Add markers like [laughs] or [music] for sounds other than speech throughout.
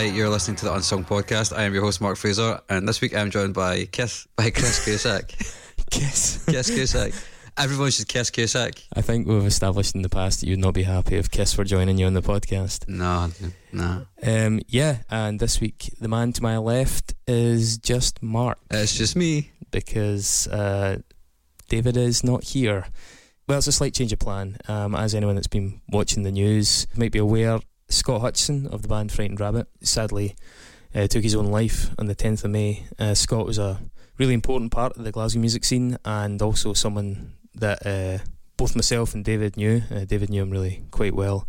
Hi, you're listening to the Unsung Podcast. I am your host, Mark Fraser, and this week I'm joined by Kiss by Chris Cusack. [laughs] Kiss. Kiss Cusack. Everyone should kiss Cusack. I think we've established in the past that you'd not be happy if Kiss were joining you on the podcast. No, no. Um, yeah, and this week the man to my left is just Mark It's just me. because uh, David is not here. Well, it's a slight change of plan. Um, as anyone that's been watching the news might be aware, Scott Hutchison of the band Frightened Rabbit sadly uh, took his own life on the 10th of May. Uh, Scott was a really important part of the Glasgow music scene and also someone that uh, both myself and David knew. Uh, David knew him really quite well.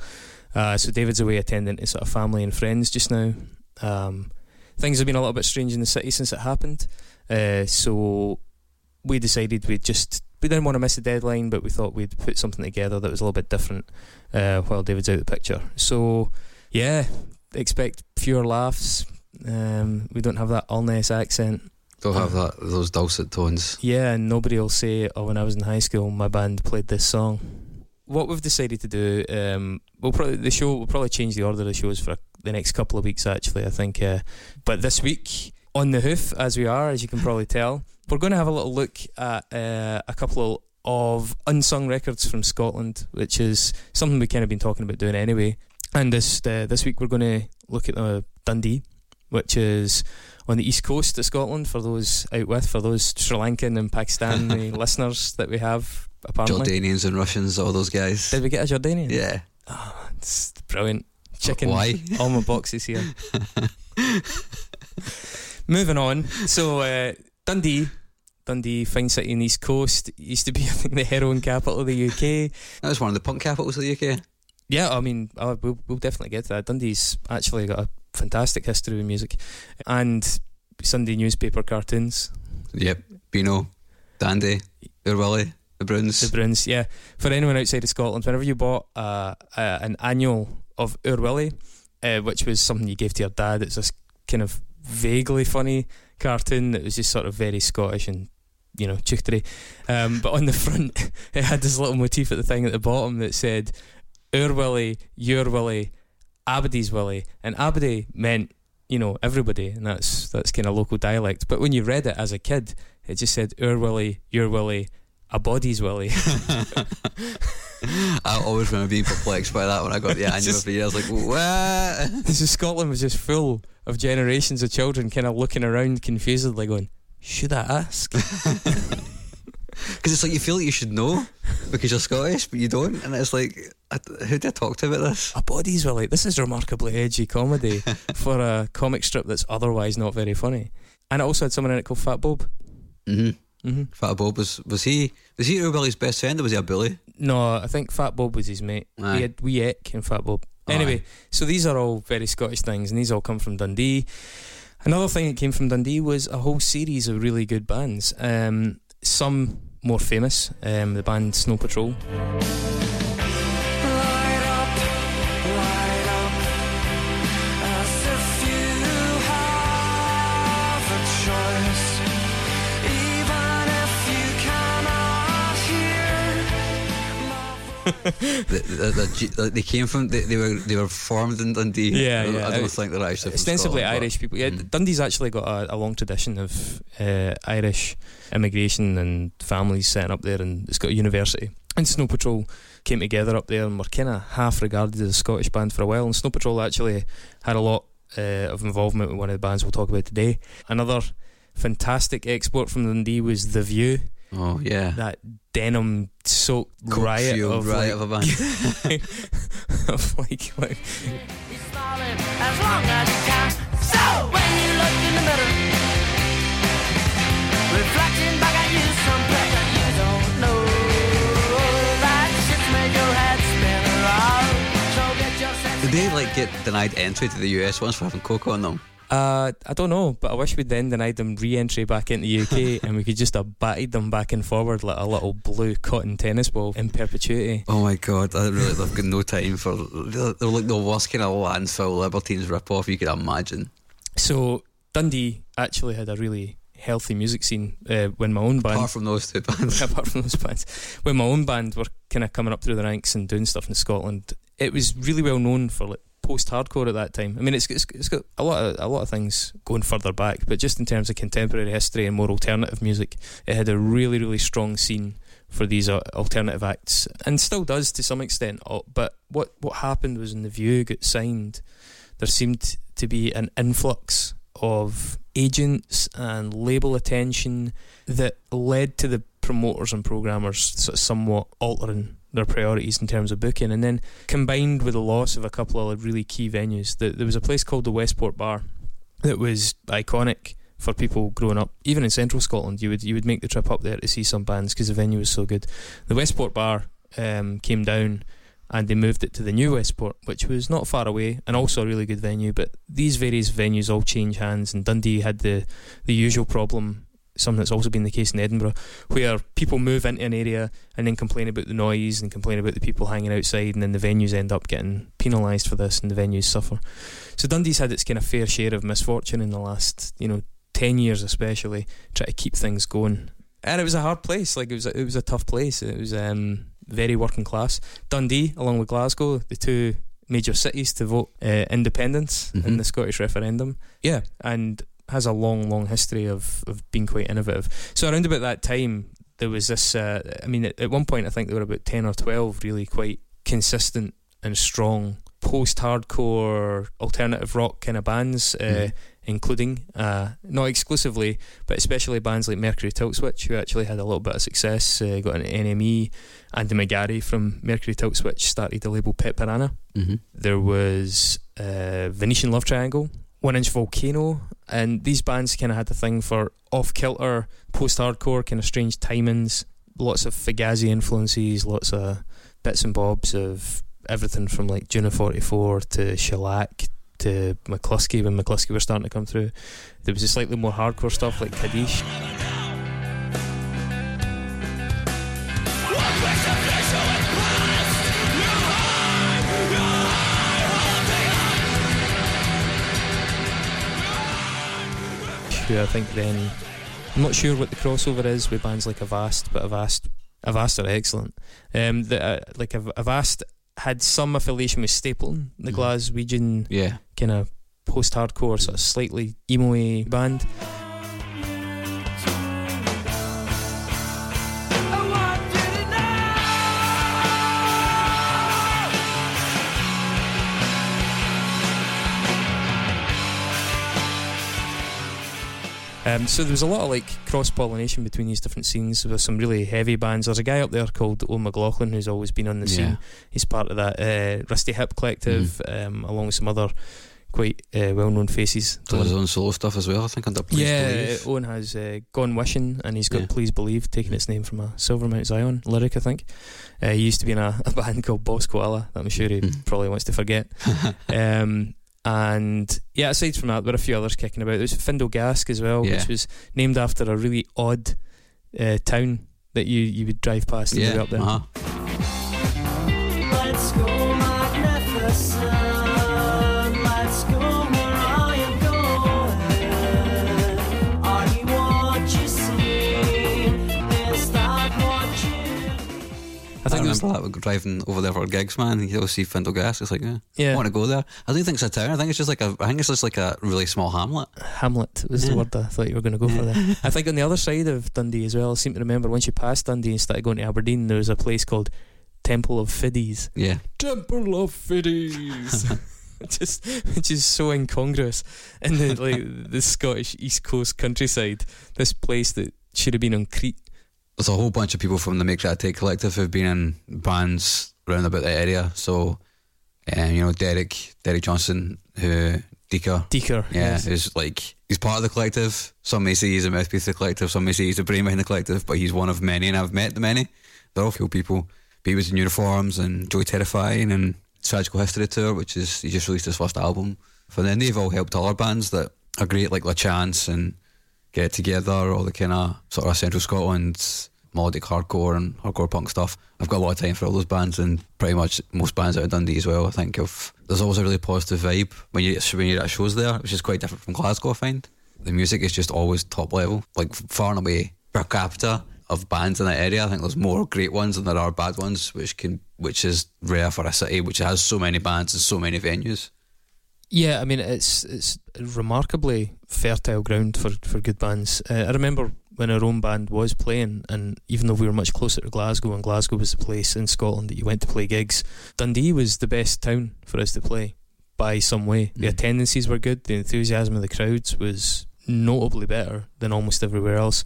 Uh, so David's away attending to sort of family and friends just now. Um, things have been a little bit strange in the city since it happened. Uh, so we decided we'd just we didn't want to miss the deadline, but we thought we'd put something together that was a little bit different uh, while David's out of the picture. So yeah, expect fewer laughs. Um, we don't have that Ulness accent. Don't have that those dulcet tones. Yeah, and nobody will say, "Oh, when I was in high school, my band played this song." What we've decided to do, um, we'll probably the show will probably change the order of the shows for the next couple of weeks. Actually, I think, uh, but this week on the hoof, as we are, as you can probably tell, we're going to have a little look at uh, a couple of unsung records from Scotland, which is something we kind of been talking about doing anyway. And this uh, this week we're going to look at uh, Dundee, which is on the east coast of Scotland. For those out with, for those Sri Lankan and Pakistani [laughs] listeners that we have, apparently. Jordanians and Russians, all those guys. Did we get a Jordanian? Yeah. Oh, it's brilliant. Chicken. Why? All my boxes here. [laughs] Moving on. So uh, Dundee. Dundee, fine city in the East Coast. It used to be, [laughs] I think, the heroin capital of the UK. That was one of the punk capitals of the UK. Yeah, I mean, uh, we'll, we'll definitely get to that. Dundee's actually got a fantastic history with music and Sunday newspaper cartoons. Yep. Beano, Dandy, Oor Wullie, the Broons. The Broons, yeah. For anyone outside of Scotland, whenever you bought uh, uh, an annual of Oor Wullie, uh, which was something you gave to your dad, it's this kind of vaguely funny cartoon that was just sort of very Scottish and you know chuchtery. Um, but on the front, [laughs] it had this little motif at the thing at the bottom that said Oor Wullie, your Willy, Abady's Willy, and Abady meant you know everybody, and that's that's kind of local dialect. But when you read it as a kid, it just said Urwilly, your Willy, a body's Willy. [laughs] [laughs] I always remember being perplexed by that when I got the annual Just- every year. I was like, what? [laughs] So Scotland was just full of generations of children kind of looking around confusedly going, should I ask? [laughs] Because it's like you feel like you should know because you're Scottish, but you don't. And it's like, I, who did I talk to about this? Our bodies were like, this is remarkably edgy comedy [laughs] for a comic strip that's otherwise not very funny. And it also had someone in it called Fat Bob. Mm-hmm. hmm Fat Bob was was he was he Oor Wullie's best friend or was he a bully? No, I think Fat Bob was his mate. Aye. He had wee Eck and Fat Bob. Aye. Anyway, so these are all very Scottish things, and these all come from Dundee. Another thing that came from Dundee was a whole series of really good bands. Um, some more famous, um, the band Snow Patrol. The, the, the, the, they came from they, they were they were formed in Dundee. Yeah, I don't, yeah. I don't think they're actually Ostensibly Scotland, Irish people. Yeah, Mm. Dundee's actually got a, a long tradition of uh, Irish immigration and families setting up there, and it's got a university. And Snow Patrol came together up there and were kind of half regarded as a Scottish band for a while. And Snow Patrol actually had a lot uh, of involvement with one of the bands we'll talk about today. Another fantastic export from Dundee was The View, Oh yeah. that denim soaked Coke riot of riot like, of a band. [laughs] of like, like he's smiling as long as you can. So when you look in the mirror, reflecting back at you some pleasure you don't know. That shit's made your head spin around. So get your sense Did they like get denied entry to the US once for having coke on them? Uh, I don't know, but I wish we'd then denied them re-entry back into the UK, [laughs] and we could just have batted them back and forward like a little blue cotton tennis ball in perpetuity. Oh my god, I really have got no time for. They're, they're like the worst kind of landfill libertines rip off you could imagine. So Dundee actually had a really healthy music scene uh, when my own band. Apart from those two [laughs] bands. apart from those bands, when my own band were kind of coming up through the ranks and doing stuff in Scotland, it was really well known for like post-hardcore at that time. I mean, it's, it's it's got a lot of a lot of things going further back, but just in terms of contemporary history and more alternative music, it had a really really strong scene for these uh, alternative acts, and still does to some extent. Uh, But what what happened was, when the View got signed, there seemed to be an influx of agents and label attention that led to the promoters and programmers sort of somewhat altering their priorities in terms of booking and then combined with the loss of a couple of really key venues the, there was a place called the Westport Bar that was iconic for people growing up even in central Scotland you would you would make the trip up there to see some bands because the venue was so good the Westport Bar um, came down and they moved it to the new Westport, which was not far away and also a really good venue. But these various venues all change hands, and Dundee had the the usual problem, something that's also been the case in Edinburgh, where people move into an area and then complain about the noise and complain about the people hanging outside, and then the venues end up getting penalised for this, and the venues suffer. So Dundee's had its kind of fair share of misfortune in the last, you know, ten years especially, trying to keep things going. And it was a hard place. Like it was, a, it was a tough place. It was um, very working class. Dundee, along with Glasgow, the two major cities to vote uh, independence in Mhm. the Scottish referendum. Yeah, and has a long, long history of, of being quite innovative. So around about that time, there was this. Uh, I mean, at, at one point, I think there were about ten or twelve really quite consistent and strong post-hardcore alternative rock kind of bands. Uh, Mhm. including uh, not exclusively, but especially bands like Mercury Tilt Switch, who actually had a little bit of success. Uh, got an NME. Andy McGarry from Mercury Tilt Switch started the label Pet Piranha. hmm There was uh, Venetian Love Triangle, One Inch Volcano, and these bands kind of had the thing for off kilter, post hardcore, kind of strange timings, lots of Fugazi influences, lots of bits and bobs of everything from like June of 44 to Shellac to Mclusky when Mclusky were starting to come through. There was a slightly more hardcore stuff like Kaddish. Who I think then I'm not sure what the crossover is with bands like Avast, but Avast Avast are excellent. Um, the, uh, like Avast had some affiliation with Stapleton, the Mhm. Glaswegian Yeah. kind of post-hardcore sort of slightly emo band. Um, so there was a lot of like cross pollination between these different scenes. There were some really heavy bands. There's a guy up there called Owen McLaughlin who's always been on the scene. He's part of that uh, Rusty Hip Collective, um, along with some other quite uh, well-known faces. Does his own solo stuff as well, I think, under Please yeah, Believe. Owen has uh, Gone Wishing, and he's got Yeah. Please Believe, taking its name from a Silver Mt. Zion lyric, I think. Uh, he used to be in a, [laughs] a band called Boss Koala that I'm sure he Mm. probably wants to forget. [laughs] um, and yeah, aside from that, there were a few others kicking about. There was Findlegask as well, Yeah. which was named after a really odd uh, town that you, you would drive past and yeah. up there. Uh-huh. I think I was, remember driving over there for gigs, man. You always see Findle Gas. It's like, yeah, I want to go there. I don't think it's a town. I think it's just like a. I think it's just like a really small hamlet. Hamlet was the word I thought you were going to go for there. [laughs] I think on the other side of Dundee as well, I seem to remember once you passed Dundee and started going to Aberdeen, there was a place called Temple of Fiddes. Yeah, Temple of Fiddes. [laughs] [laughs] Just, which is so incongruous in the like the Scottish East Coast countryside. This place that should have been on Crete. There's a whole bunch of people from the Make That Take Collective who've been in bands around about that area. So, um, you know, Derek, Derek Johnson, who Deeker, Deeker. yeah, yes. is like he's part of the collective. Some may say he's a mouthpiece of the collective. Some may say he's a brain behind the collective, but he's one of many, and I've met the many. They're all cool people. But he was in uniforms and Joy Terrifying and Tragical History Tour, which is he just released his first album. And then they've all helped other bands that are great, like La Chance and Get Together, all the kind of sort of Central Scotland melodic hardcore and hardcore punk stuff. I've got a lot of time for all those bands and pretty much most bands out of Dundee as well. I think of there's always a really positive vibe when you when you're at shows there, which is quite different from Glasgow. I find the music is just always top level, like far and away per capita. of bands in that area. I think there's more great ones than there are bad ones, which can which is rare for a city which has so many bands and so many venues. Yeah, I mean it's it's remarkably fertile ground for, for good bands. Uh, I remember when our own band was playing, and even though we were much closer to Glasgow, and Glasgow was the place in Scotland that you went to play gigs, Dundee was the best town for us to play by some way. The Mm. attendances were good, the enthusiasm of the crowds was notably better than almost everywhere else,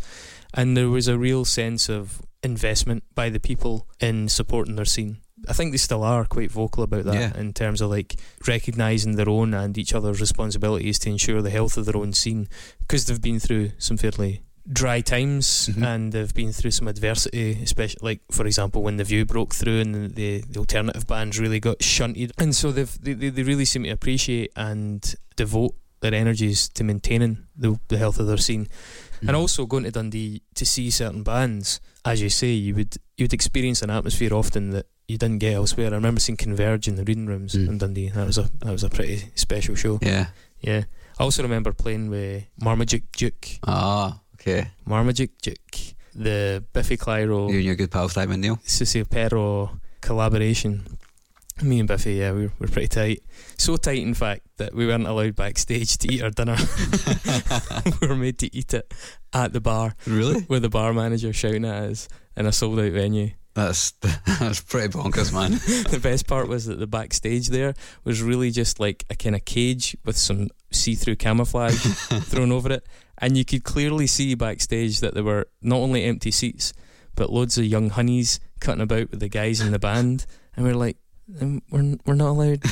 and there was a real sense of investment by the people in supporting their scene. I think they still are quite vocal about that Yeah. in terms of like recognising their own and each other's responsibilities to ensure the health of their own scene because they've been through some fairly dry times Mhm. and they've been through some adversity, especially like for example when the View broke through and the the alternative bands really got shunted, and so they've they, they, they really seem to appreciate and devote their energies to maintaining the the health of their scene And also going to Dundee to see certain bands, as you say, you would you would experience an atmosphere often that you didn't get elsewhere. I remember seeing Converge in the reading rooms Mm. in Dundee. That was a that was a pretty special show. yeah. Yeah. I also remember playing with Marmaduke Duke, Ah, okay. Marmaduke Duke, the Biffy Clyro, You and your good pal Simon Neil. Sucioperro collaboration. Me and Biffy, yeah, we were, we were pretty tight. So tight, in fact, that we weren't allowed backstage to eat our dinner. [laughs] we were made to eat it at the bar really? with the bar manager shouting at us in a sold out venue. That's [laughs] that's pretty bonkers, man. [laughs] the best part was that the backstage there was really just like a kind of cage with some see through camouflage thrown over it. And you could clearly see backstage that there were not only empty seats, but loads of young honeys cutting about with the guys in the band. And we are like, um, we're, we're not allowed,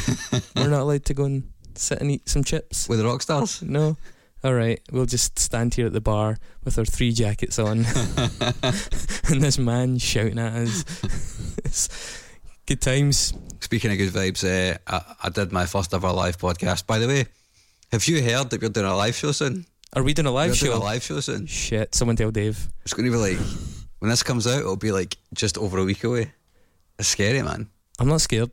we're not allowed to go and sit and eat some chips. With the rock stars. No. All right, we'll just stand here at the bar with our three jackets on, [laughs] and this man shouting at us. [laughs] Good times. Speaking of good vibes, uh, I, I did my first ever live podcast. By the way, have you heard that we're doing a live show soon? Are we doing a live we're show? doing a live show soon. Shit! Someone tell Dave. It's going to be like when this comes out, it'll be like just over a week away. It's scary, man. I'm not scared.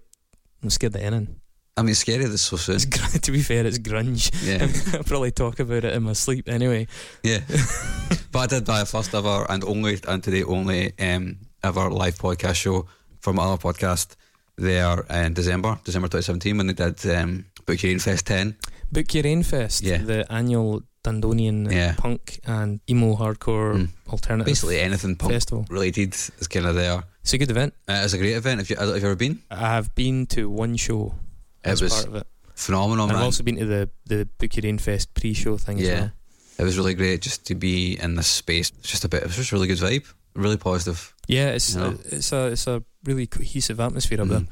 I'm scared of anything. I mean, it's scary this so soon. It's gr- [laughs] to be fair, it's grunge. Yeah, [laughs] I'll probably talk about it in my sleep anyway. yeah. [laughs] but I did my first ever and only and today only um, ever live podcast show from our podcast there in December, December 2017, when they did um, Book Yer Ane Fest 10. Book Yer Ane Fest, Yeah. the annual Dundonian Yeah. punk and emo hardcore Mm. alternative Basically, anything punk festival. related is kind of there. It's a good event. Uh, it's a great event. Have you, have you ever been? I have been to one show It as was part of it. phenomenal. I've also been to the the Rain Fest pre-show thing as Yeah. well. It was really great just to be in this space. It's just a bit. It was just a really good vibe, really positive. Yeah, it's You know? it's a it's a really cohesive atmosphere up Mhm.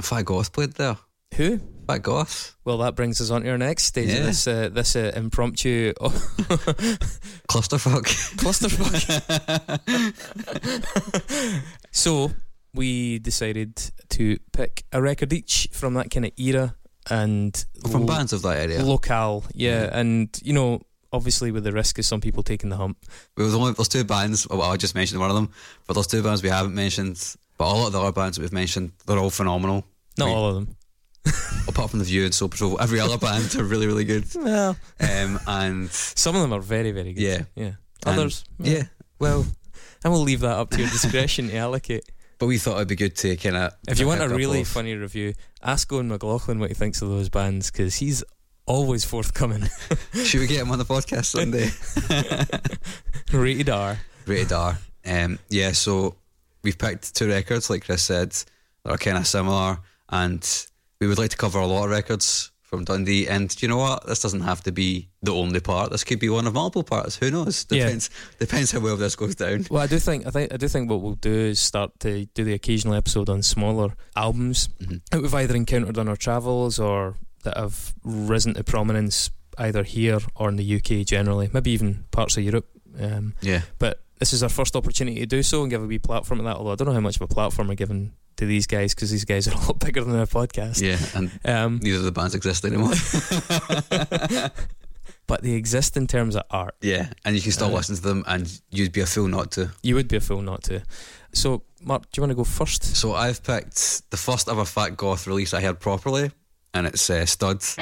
Fat Goth played there. there. Who? Fat Goth, Well, that brings us on to our next stage Yeah. of this uh, this uh, impromptu [laughs] clusterfuck. clusterfuck. [laughs] so we decided to pick a record each from that kind of era and From lo- bands of that area. locale, yeah, Yeah. and you know. Obviously, with the risk of some people taking the hump, There was only there's two bands. Well, I just mentioned one of them, but there's two bands we haven't mentioned. But a lot of the other bands that we've mentioned, they're all phenomenal. not Right. all of them. [laughs] Apart from the View and Snow Patrol, every other band are really, really good. Well, Um, and some of them are very, very good. Yeah. yeah. And- Others, yeah, Well, and we'll leave that up to your discretion to allocate. but we thought it'd be good to kind of. If you want a really funny review, ask Owen McLaughlin what he thinks of those bands because he's always forthcoming. [laughs] should we get him on the podcast Sunday? [laughs] Rated R. Rated R. Um, yeah, so we've picked two records, like Chris said, that are kind of similar, and we would like to cover a lot of records from Dundee. And you know what? This doesn't have to be the only part. This could be one of multiple parts. Who knows? Yeah. Depends. Depends how well this goes down. Well, I do think I think I do think what we'll do is start to do the occasional episode on smaller albums Mhm. that we've either encountered on our travels or that have risen to prominence either here or in the UK generally, maybe even parts of Europe. Um, Yeah. but this is our first opportunity to do so and give a wee platform to that. Although I don't know how much of a platform we're giving to these guys because these guys [laughs] are a lot bigger than our podcast. Yeah, and Um, neither of the bands exist anymore. [laughs] [laughs] but they exist in terms of art. yeah, and you can still Uh, listen to them, and you'd be a fool not to. You would be a fool not to. So, Mark, do you want to go first? So I've picked the first ever Fat Goth release I heard properly, and it's uh, Studs.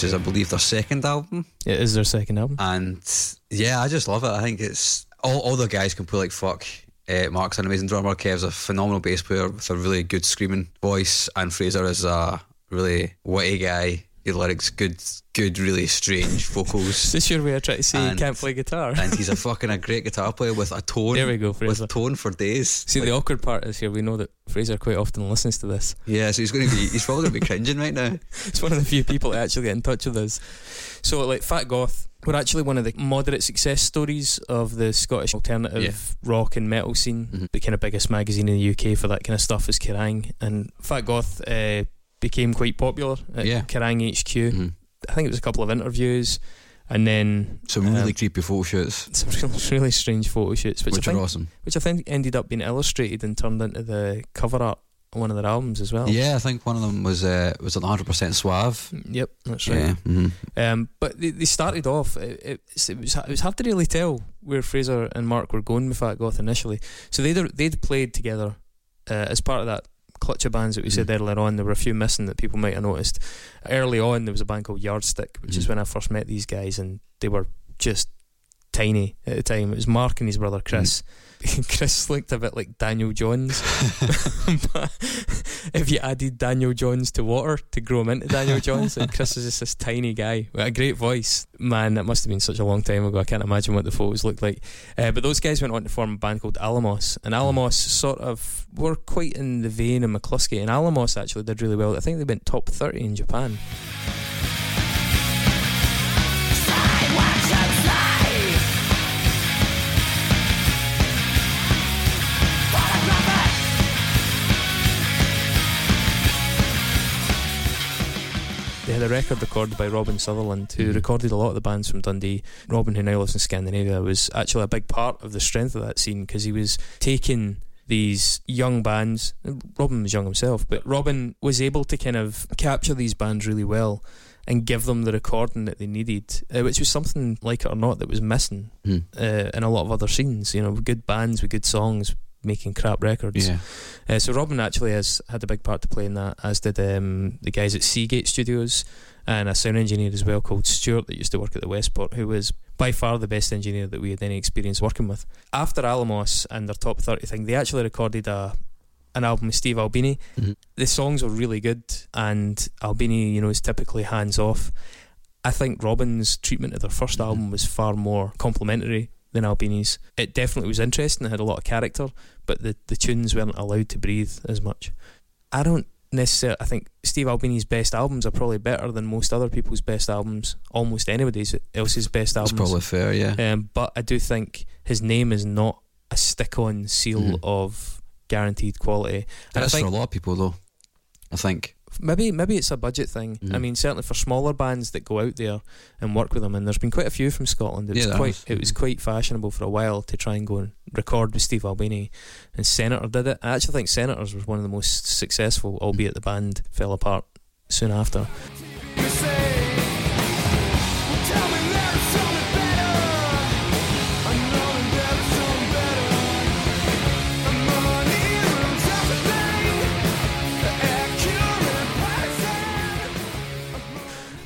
Which is, I believe, their second album. It is their second album. And yeah, I just love it. I think it's all, all the guys can play like fuck. Uh, Mark's an amazing drummer. Kev's a phenomenal bass player with a really good screaming voice, and Fraser is a really witty guy. His lyrics good, good, really strange vocals. Is this your way of trying to say you And- can't play guitar? and he's a fucking a great guitar player with a tone. There we go, Fraser. With tone for days. See, the awkward part is here. We know that Fraser quite often listens to this. Yeah, so he's going to be. He's probably going to be cringing right now. [laughs] It's one of the few people that actually get in touch with us. So, like Fat Goth, we're actually one of the moderate success stories of the Scottish alternative Yeah. rock and metal scene. Mhm. The kind of biggest magazine in the UK for that kind of stuff is Kerrang, and Fat Goth uh, became quite popular at Yeah. Kerrang HQ. Mhm. I think it was a couple of interviews, and then Some really Um, creepy photo shoots, [laughs] some really, really strange photo shoots, which, which are think, awesome. which I think ended up being illustrated and turned into the cover art on one of their albums as well. Yeah, I think one of them was uh, was 100 percent suave. Yep, that's right. Yeah. hmm Um, but they, they started off. It, it, it was it was hard to really tell where Fraser and Mark were going with Fat Goth initially. So they'd they'd played together uh, as part of that clutch of bands that we said Mhm. earlier on. There were a few missing that people might have noticed. Early on, there was a band called Yardstick, which is Mhm. when I first met these guys, and they were just tiny at the time. It was Mark and his brother Chris. [laughs] Chris looked a bit like Daniel Johns. [laughs] [laughs] but if you added Daniel Johns to water to grow him into Daniel Johns, and Chris is just this tiny guy with a great voice. Man, that must have been such a long time ago. I can't imagine what the photos looked like. Uh, but those guys went on to form a band called Alamos, and Alamos sort of were quite in the vein of Mclusky, and Alamos actually did really well. I think they went top 30 in Japan. A record recorded by Robin Sutherland, who Mhm. recorded a lot of the bands from Dundee. Robin, who now lives in Scandinavia, was actually a big part of the strength of that scene because he was taking these young bands. Robin was young himself, but Robin was able to kind of capture these bands really well and give them the recording that they needed, uh, which was something, like it or not, that was missing Mm. uh, in a lot of other scenes. You know, with good bands with good songs making crap records. Yeah. Uh, so Robin actually has had a big part to play in that, as did um, the guys at Seagate Studios and a sound engineer as well called Stuart that used to work at the Westport, who was by far the best engineer that we had any experience working with. After Alamos and their top 30 thing, they actually recorded a an album with Steve Albini. Mhm. The songs were really good, and Albini, you know, is typically hands off. I think Robin's treatment of their 1st Mhm. album was far more complimentary than Albini's. It definitely was interesting, it had a lot of character, but the, the tunes weren't allowed to breathe as much. I don't necessarily, I think Steve Albini's best albums are probably better than most other people's best albums, almost anybody else's best That's albums. probably fair. Yeah. Um, but I do think his name is not a stick on seal Mhm. of guaranteed quality. And I That's think for a lot of people though. I think. Maybe maybe it's a budget thing. I Mhm. mean, certainly for smaller bands that go out there and work with them, and there's been quite a few from Scotland. It was Yeah, there quite has. it was Mhm. quite fashionable for a while to try and go and record with Steve Albini, and Senator did it. I actually think Senators was one of the most successful, albeit the band fell apart soon after.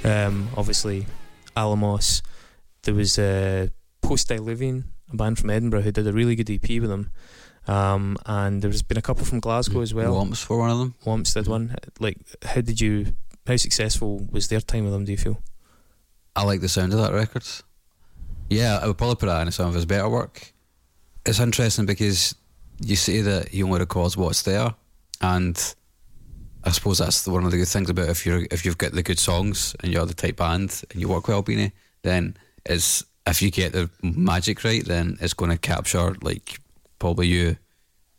Um, obviously, Alamos. There was uh, Post Diluvian, a band from Edinburgh, who did a really good EP with them. Um, and there's been a couple from Glasgow as well. Womps for one of them. Womps did one. Like, how did you? How successful was their time with them? Do you feel? I like the sound of that record. Yeah, I would probably put that in some of his better work. It's interesting because you say that he only records what's there, and I suppose that's the, one of the good things about if you're if you've got the good songs and you're the type band and you work well, Albini, then is if you get the magic right, then it's going to capture like probably you.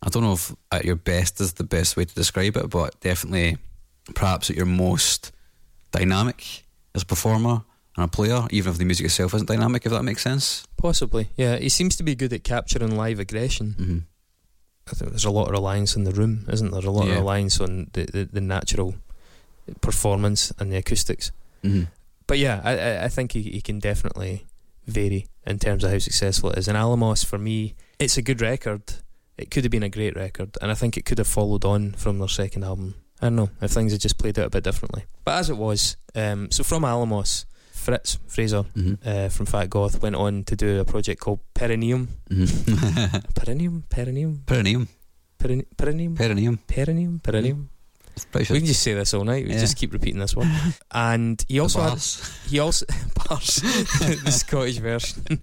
I don't know if at your best is the best way to describe it, but definitely perhaps at your most dynamic as a performer and a player, even if the music itself isn't dynamic, if that makes sense. Possibly. Yeah, he seems to be good at capturing live aggression. Mm-hmm. I think there's a lot of reliance on the room, isn't there? A lot Yeah. of reliance on the, the, the natural performance and the acoustics. Mm-hmm. But yeah, I, I, I think he, he can definitely vary in terms of how successful it is. And Alamos, for me, it's a good record. It could have been a great record, and I think it could have followed on from their second album I don't know if things had just played out a bit differently. But as it was, um, so from Alamos, Fritz Fraser hmm uh, from Fat Goth went on to do a project called Perineum. [laughs] hmm Perineum? Perineum? Perineum. Perineum? Perineum? Perineum. Perineum? Perineum? It's pretty We can just say this all night. We Yeah. just keep repeating this one. [laughs] And he also had [laughs] He also bars the Scottish version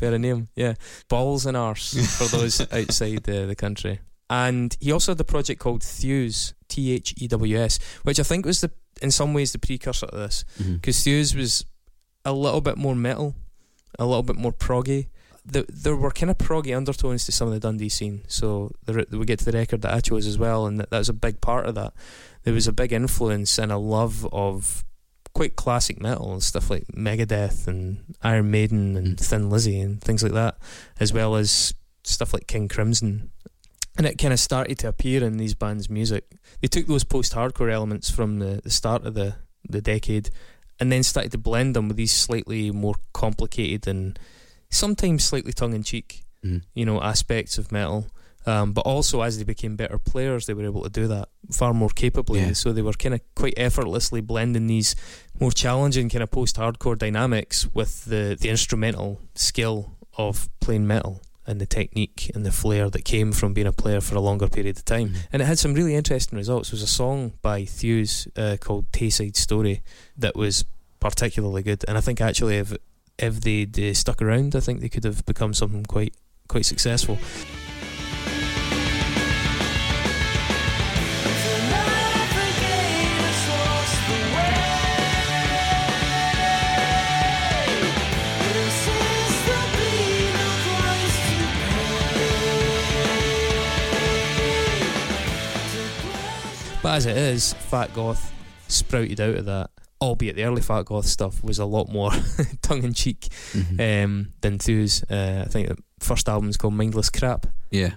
perineum, yeah, balls and arse for those outside the, the country. And he also had the project called Thews, T H E W S, which I think was the in some ways the precursor to this because Thews was a little bit more metal, a little bit more proggy. The, there were kind of proggy undertones to some of the Dundee scene. So the, we get to the record that I chose as well, and that, that was a big part of that. There was a big influence and a love of quite classic metal and stuff like Megadeth and Iron Maiden and Mm. Thin Lizzy and things like that, as well as stuff like King Crimson. And it kind of started to appear in these bands' music. They took those post-hardcore elements from the, the start of the, the decade and then started to blend them with these slightly more complicated and sometimes slightly tongue-in-cheek, Mhm. you know, aspects of metal. Um, but also, as they became better players, they were able to do that far more capably. Yeah. So they were kind of quite effortlessly blending these more challenging kind of post-hardcore dynamics with the the instrumental skill of playing metal and the technique and the flair that came from being a player for a longer period of time. Mhm. And it had some really interesting results. There was a song by Thews uh, called Tayside Story that was particularly good. And I think actually if if they'd uh, stuck around, I think they could have become something quite quite successful. But as it is, Fat Goth sprouted out of that. Albeit the early Fat Goth stuff was a lot more [laughs] tongue in cheek Mhm. um, than Thews. Uh, I think the first album's called Mindless Crap, yeah.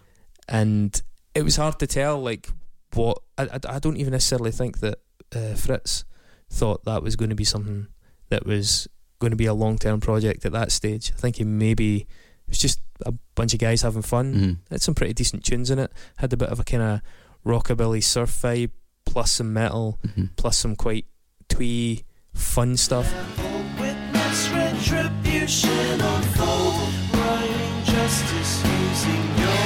and it was hard to tell like what. I, I, I don't even necessarily think that uh, Fritz thought that was going to be something that was going to be a long term project at that stage. I think he maybe it was just a bunch of guys having fun. Mhm. Had some pretty decent tunes in it. Had a bit of a kind of rockabilly surf vibe, plus some metal, Mhm. plus some quite twee fun stuff. Witness retribution unfold, writing justice using your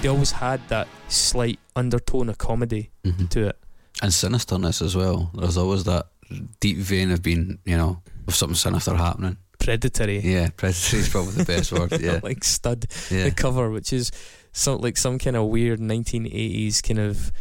They always had that slight undertone of comedy Mhm. to it. And sinisterness as well. There's always that deep vein of being, you know, of something sinister happening. Predatory. Yeah, predatory is probably the best word. [laughs] Yeah, like stud yeah. the cover, which is some like some kind of weird 1980s kind of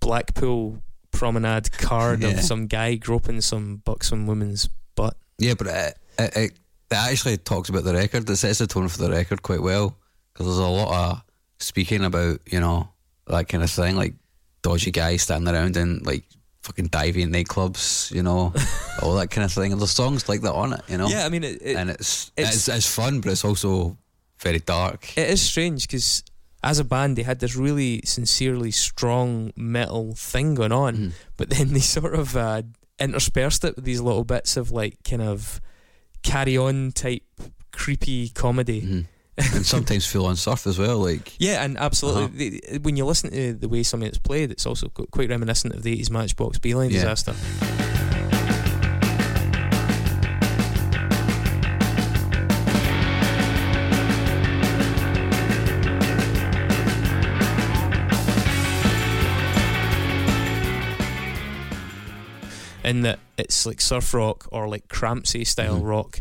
Blackpool promenade card Yeah. of some guy groping some buxom woman's butt. Yeah, but it, it, it, it actually talks about the record. It sets the tone for the record quite well because there's a lot of speaking about you know that kind of thing, like dodgy guys standing around and like fucking diving nightclubs, you know, [laughs] all that kind of thing. And there's songs like that on it, you know. Yeah, I mean, it, it, and it's, it's- it's it's fun, but it's also very dark. it is strange because as a band they had this really sincerely strong metal thing going on, Mhm. but then they sort of uh, interspersed it with these little bits of like kind of carry on type creepy comedy. Mhm. And [laughs] sometimes full on surf as well. Like Yeah, and absolutely. Uh-huh. The- when you listen to the way some of it's played, it's also quite reminiscent of the 80s Matchbox B-Line Yeah. disaster. In that it's like surf rock or like Crampsy style Mhm. rock,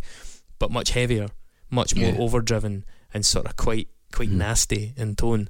but much heavier, much more Yeah. overdriven, and sort of quite quite Mhm. nasty in tone.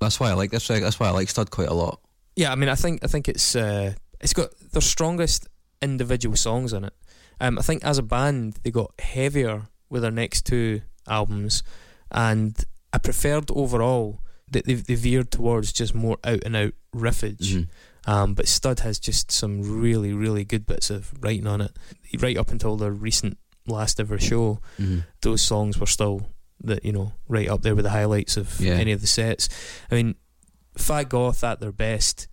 that's why I like this record. That's why I like Stud quite a lot. Yeah, I mean, I think I think it's uh, it's got their strongest individual songs in it. Um, I think as a band they got heavier with their next two albums, and I preferred overall that they they veered towards just more out and out riffage. Mhm. Um, but Stud has just some really really good bits of writing on it. Right up until their recent last ever show, Mhm. those songs were still that you know right up there with the highlights of Yeah. any of the sets. I mean, Fat Goth at their best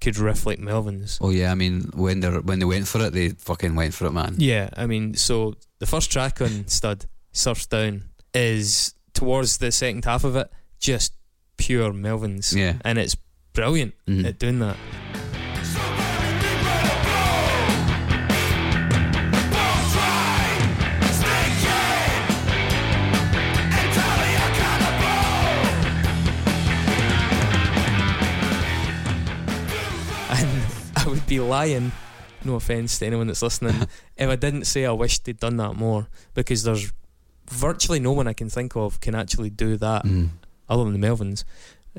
could riff like Melvins. Oh yeah, I mean when they when they went for it, they fucking went for it, man. Yeah, I mean, so the first track on [laughs] Stud, Surfs Down, is towards the second half of it, just pure Melvins. Yeah. And it's brilliant Mhm. at doing that. Be lying, no offence to anyone that's listening, [laughs] if I didn't say I wish they'd done that more because there's virtually no one I can think of can actually do that Mm. other than the Melvins,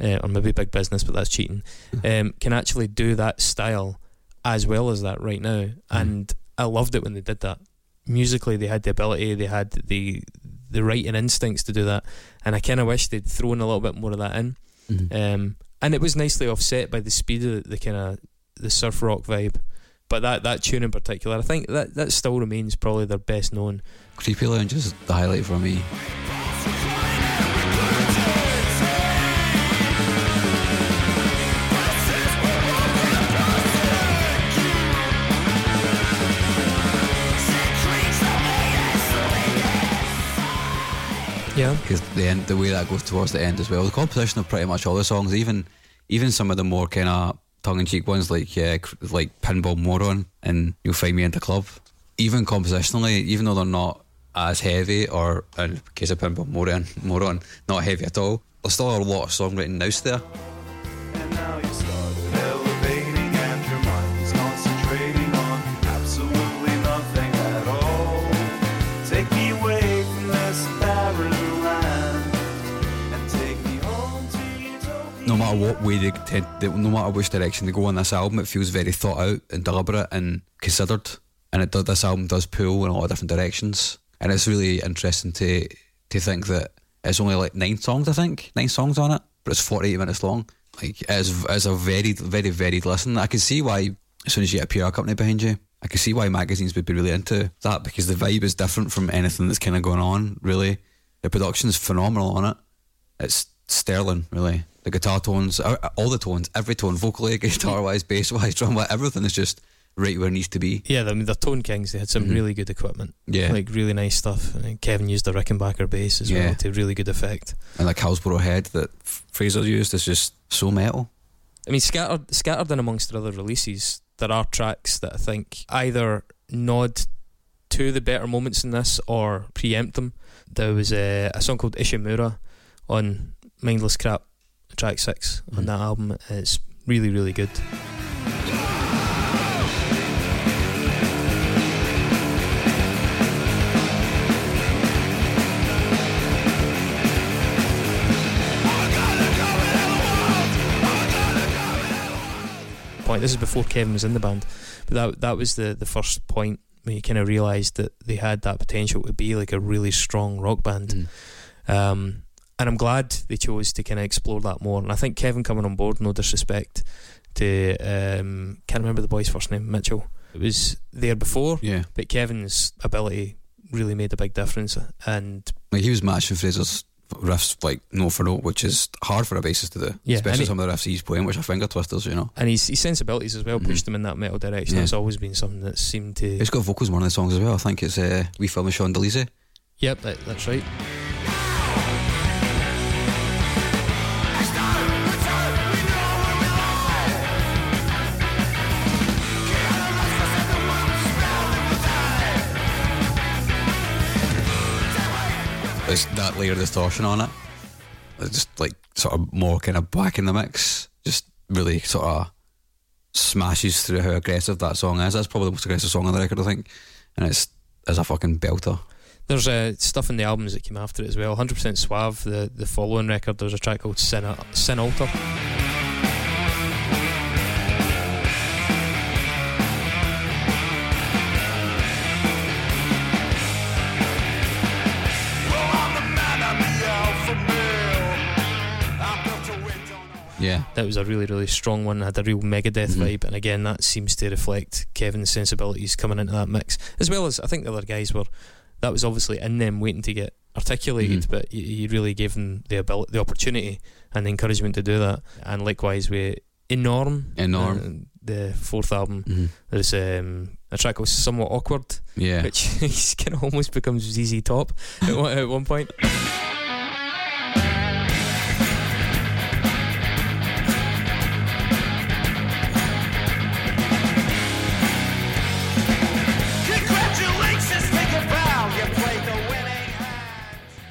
uh, or maybe Big Business, but that's cheating, [laughs] um, can actually do that style as well as that right now. And I loved it when they did that. Musically, they had the ability, they had the the writing instincts to do that, and I kind of wish they'd thrown a little bit more of that in. Mhm. Um, and it was nicely offset by the speed of the, the kind of the surf rock vibe. But that, that tune in particular, I think that, that still remains probably their best known. Creepy Lounge is the highlight for me. Yeah. because the end, the way that goes towards the end as well. The composition of pretty much all the songs, even even some of the more kind of tongue in cheek ones like uh, like Pinball Moron and You'll Find Me in the Club. Even compositionally, even though they're not as heavy, or in the case of Pinball Moron, Moron, not heavy at all, there's still a lot of songwriting nous there. No matter what way they tend, no matter which direction they go on this album, it feels very thought out and deliberate and considered. And it does, this album does pull in a lot of different directions, and it's really interesting to to think that it's only like nine songs. I think nine songs on it, but it's forty eight minutes long. Like it's it's a very very varied listen. I can see why as soon as you get a PR company behind you. I can see why magazines would be really into that because the vibe is different from anything that's kind of going on. Really, the production's phenomenal on it it's sterling, really. The guitar tones, uh, all the tones, every tone, vocally, [laughs] guitar wise, bass wise, drum wise, everything is just right where it needs to be. Yeah, I mean, they're Tone Kings. They had some Mhm. really good equipment. Yeah. Like, really nice stuff. I mean, Kevin used a Rickenbacker bass as Yeah. well to really good effect. and like Hillsborough Head that Fraser used is just so metal. I mean, scattered, scattered in amongst their other releases, there are tracks that I think either nod to the better moments in this or preempt them. There was a, a song called Ishimura on Mindless Crap, track six on Mhm. that album. It's really, really good. Point. This is before Kevin was in the band, but that that was the the first point when you kind of realised that they had that potential to be like a really strong rock band. Um, and I'm glad they chose to kind of explore that more. And I think Kevin coming on board, no disrespect to, um, can't remember the boy's first name, Mitchell. It was there before, Yeah. but Kevin's ability really made a big difference. And Like he was matching Fraser's riffs like note for note, which is hard for a bassist to do. Yeah, Especially some of the riffs he's playing, which are finger twisters, you know. and his, his sensibilities as well Mhm. pushed him in that metal direction. Yeah. That's always been something that seemed to. He's got vocals in one of the songs as well. I think it's uh, We Film with Sean Delise. Yep, that, that's right. Layer of distortion on it. Just like sort of more kind of back in the mix. Just really sort of smashes through how aggressive that song is. That's probably the most aggressive song on the record, I think. And it's as a fucking belter. There's uh, stuff in the albums that came after it as well. 100% Suave, the, the following record, there's a track called Sin, Sin Altar. Yeah. That was a really, really strong one. Had a real Megadeth Mhm. vibe, and again, that seems to reflect Kevin's sensibilities coming into that mix, as well as I think the other guys were. That was obviously in them waiting to get articulated, Mhm. but he, he really gave them the ability, the opportunity, and the encouragement to do that. And likewise with Enorm, Enorm. uh, the fourth album, Mm-hmm. there's um, a track called "Somewhat Awkward," Yeah. which [laughs] kind of almost becomes ZZ Top at one, at one point.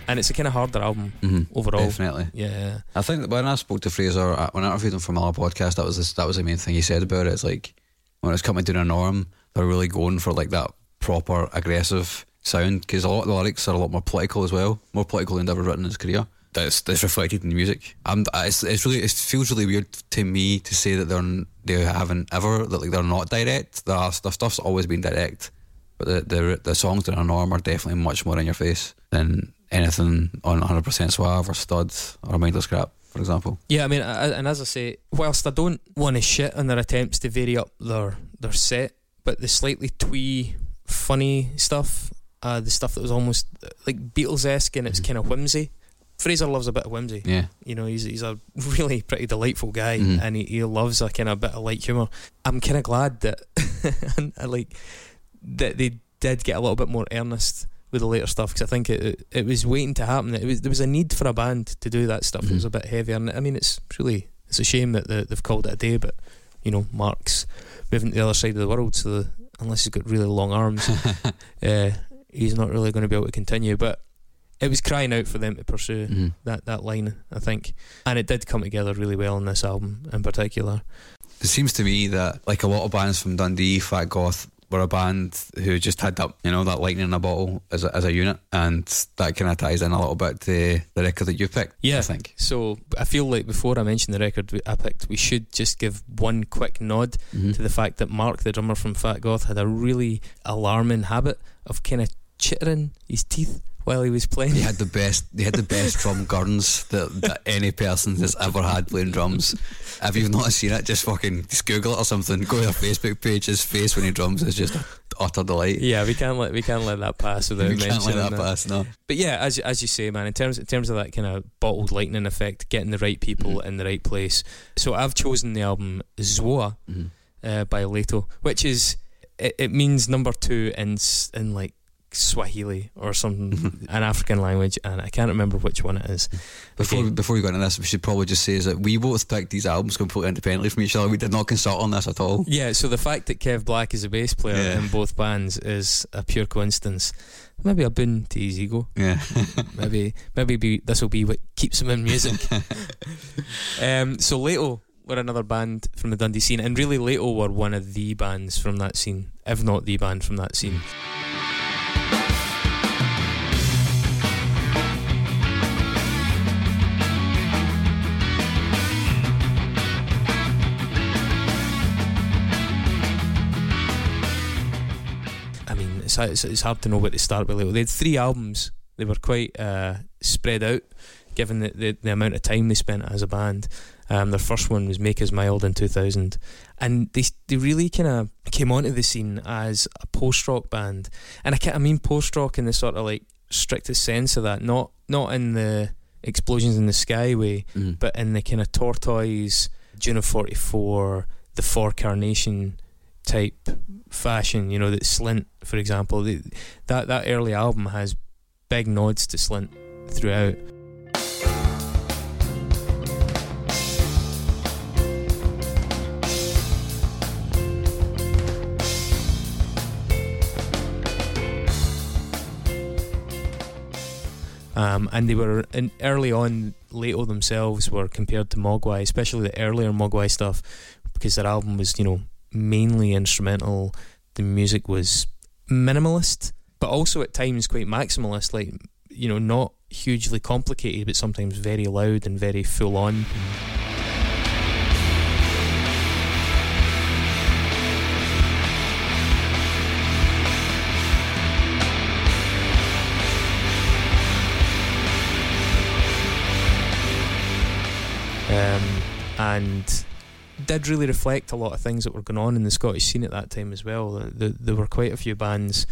And it's a kind of harder album hmm overall. Definitely. Yeah, I think that when I spoke to Fraser, uh, when I interviewed him for my podcast, that was this, that was the main thing he said about it. It's like when it's coming to a norm, they're really going for like that proper aggressive sound because a lot of the lyrics are a lot more political as well, more political than ever written in his career. That's that's reflected in the music. I'm, it's, it's really it feels really weird to me to say that they're they haven't ever that like they're not direct. Their their stuff's always been direct, but the the the songs that are norm are definitely much more in your face than anything on 100% Suave or Studs or Mindless Scrap, for example. yeah. I mean, I, and as I say, whilst I don't want to shit on their attempts to vary up their their set, but the slightly twee, funny stuff, uh, the stuff that was almost uh, like Beatles esque and it's kind of whimsy. Fraser loves a bit of whimsy. Yeah. You know, he's he's a really pretty delightful guy, Mhm. and he, he loves a kind of bit of light humour. I'm kind of glad that, [laughs] I like that they did get a little bit more earnest with the later stuff because I think it, it it was waiting to happen. It was there was a need for a band to do that stuff. It was Mhm. a bit heavier, and I mean, it's really it's a shame that they, they've called it a day, but you know, Mark's moving to the other side of the world, so the, unless he's got really long arms, [laughs] uh, he's not really going to be able to continue. But it was crying out for them to pursue Mhm. that that line, I think, and it did come together really well in this album in particular. It seems to me that like a lot of bands from Dundee, Fat Goth, were a band who just had that you know that lightning in a bottle as a, as a unit, and that kind of ties in a little bit to the record that you picked. Yeah. I think. So I feel like before I mention the record I picked, we should just give one quick nod Mhm. to the fact that Mark, the drummer from Fat Goth, had a really alarming habit of kind of chittering his teeth while he was playing. He had the best. He had the best drum gurns that, that any person has ever had playing drums. If you've not seen it, just fucking just Google it or something. Go to their Facebook page. His face when he drums is just utter delight. Yeah, we can't let we can't let that pass without we can't let mentioning that pass. No. But yeah, as as you say, man, in terms in terms of that kind of bottled lightning effect, getting the right people Mhm. in the right place. So I've chosen the album Zoa Mhm. uh, by Laeto, which is it, it means number two in in like Swahili or some [laughs] Mhm. an African language, and I can't remember which one it is. Before Okay. before we go into this, we should probably just say is that we both picked these albums completely independently from each other. We did not consult on this at all. Yeah, so the fact that Kev Black is a bass player Yeah. in both bands is a pure coincidence. Maybe a boon to his ego. Yeah. [laughs] Maybe maybe be, this will be what keeps him in music. [laughs] um, so Laeto were another band from the Dundee scene, and really Laeto were one of the bands from that scene, if not the band from that scene. It's, it's, it's hard to know where to start with Laeto. They had three albums. They were quite uh, spread out, given the, the, the amount of time they spent as a band. Um, their first one was Make Us Mild in 2000. And they, they really kind of came onto the scene as a post rock band. And I, I mean post rock in the sort of like strictest sense of that, not, not in the explosions in the sky way, Mhm. but in the kind of tortoise, June of 44, the For Carnation type fashion, you know, that Slint, for example, that, that early album has big nods to Slint throughout. Um, and they were in early on. Laeto themselves were compared to Mogwai, especially the earlier Mogwai stuff, because their album was, you know, mainly instrumental. The music was minimalist, but also at times quite maximalist. Like, you know, not hugely complicated, but sometimes very loud and very full on. um, and did really reflect a lot of things that were going on in the Scottish scene at that time as well. There, there were quite a few bands.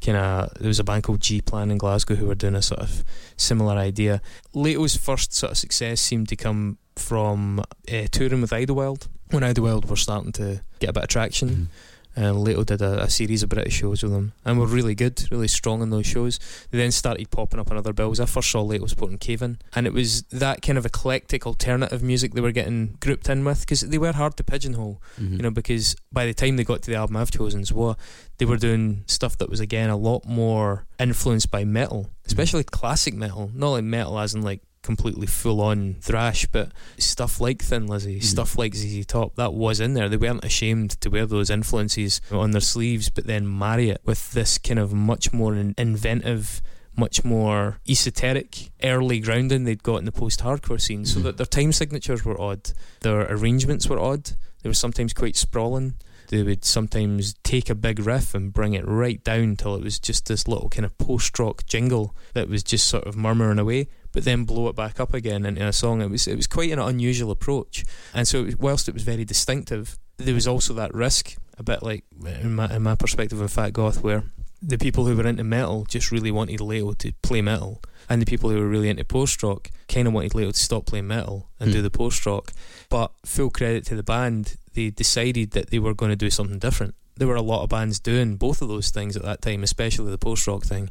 Kind of, there was a band called G Plan in Glasgow who were doing a sort of similar idea. Laeto's first sort of success seemed to come from uh, touring with Idlewild when Idlewild were starting to get a bit of traction. And Laeto did a, a series of British shows with them and were really good, really strong in those shows. They then started popping up on other bills. I first saw Laeto supporting Cave In, and it was that kind of eclectic alternative music they were getting grouped in with because they were hard to pigeonhole, Mhm. you know, because by the time they got to the album I've chosen, Zwa, they were doing stuff that was again a lot more influenced by metal, especially classic metal, not like metal as in like completely full on thrash, but stuff like Thin Lizzy, Mhm. stuff like ZZ Top, that was in there. They weren't ashamed to wear those influences on their sleeves, but then marry it with this kind of much more inventive. Much more esoteric early grounding they'd got in the post hardcore scene, so Mhm. that their time signatures were odd, their arrangements were odd, they were sometimes quite sprawling. They would sometimes take a big riff and bring it right down till it was just this little kind of post rock jingle that was just sort of murmuring away, but then blow it back up again into a song. It was it was quite an unusual approach, and so whilst it was very distinctive, there was also that risk, a bit like in my in my perspective of Fat Goth, where the people who were into metal just really wanted Leo to play metal, and the people who were really into post rock kind of wanted Leo to stop playing metal and Hmm. do the post rock. But full credit to the band, they decided that they were going to do something different. There were a lot of bands doing both of those things at that time, especially the post rock thing,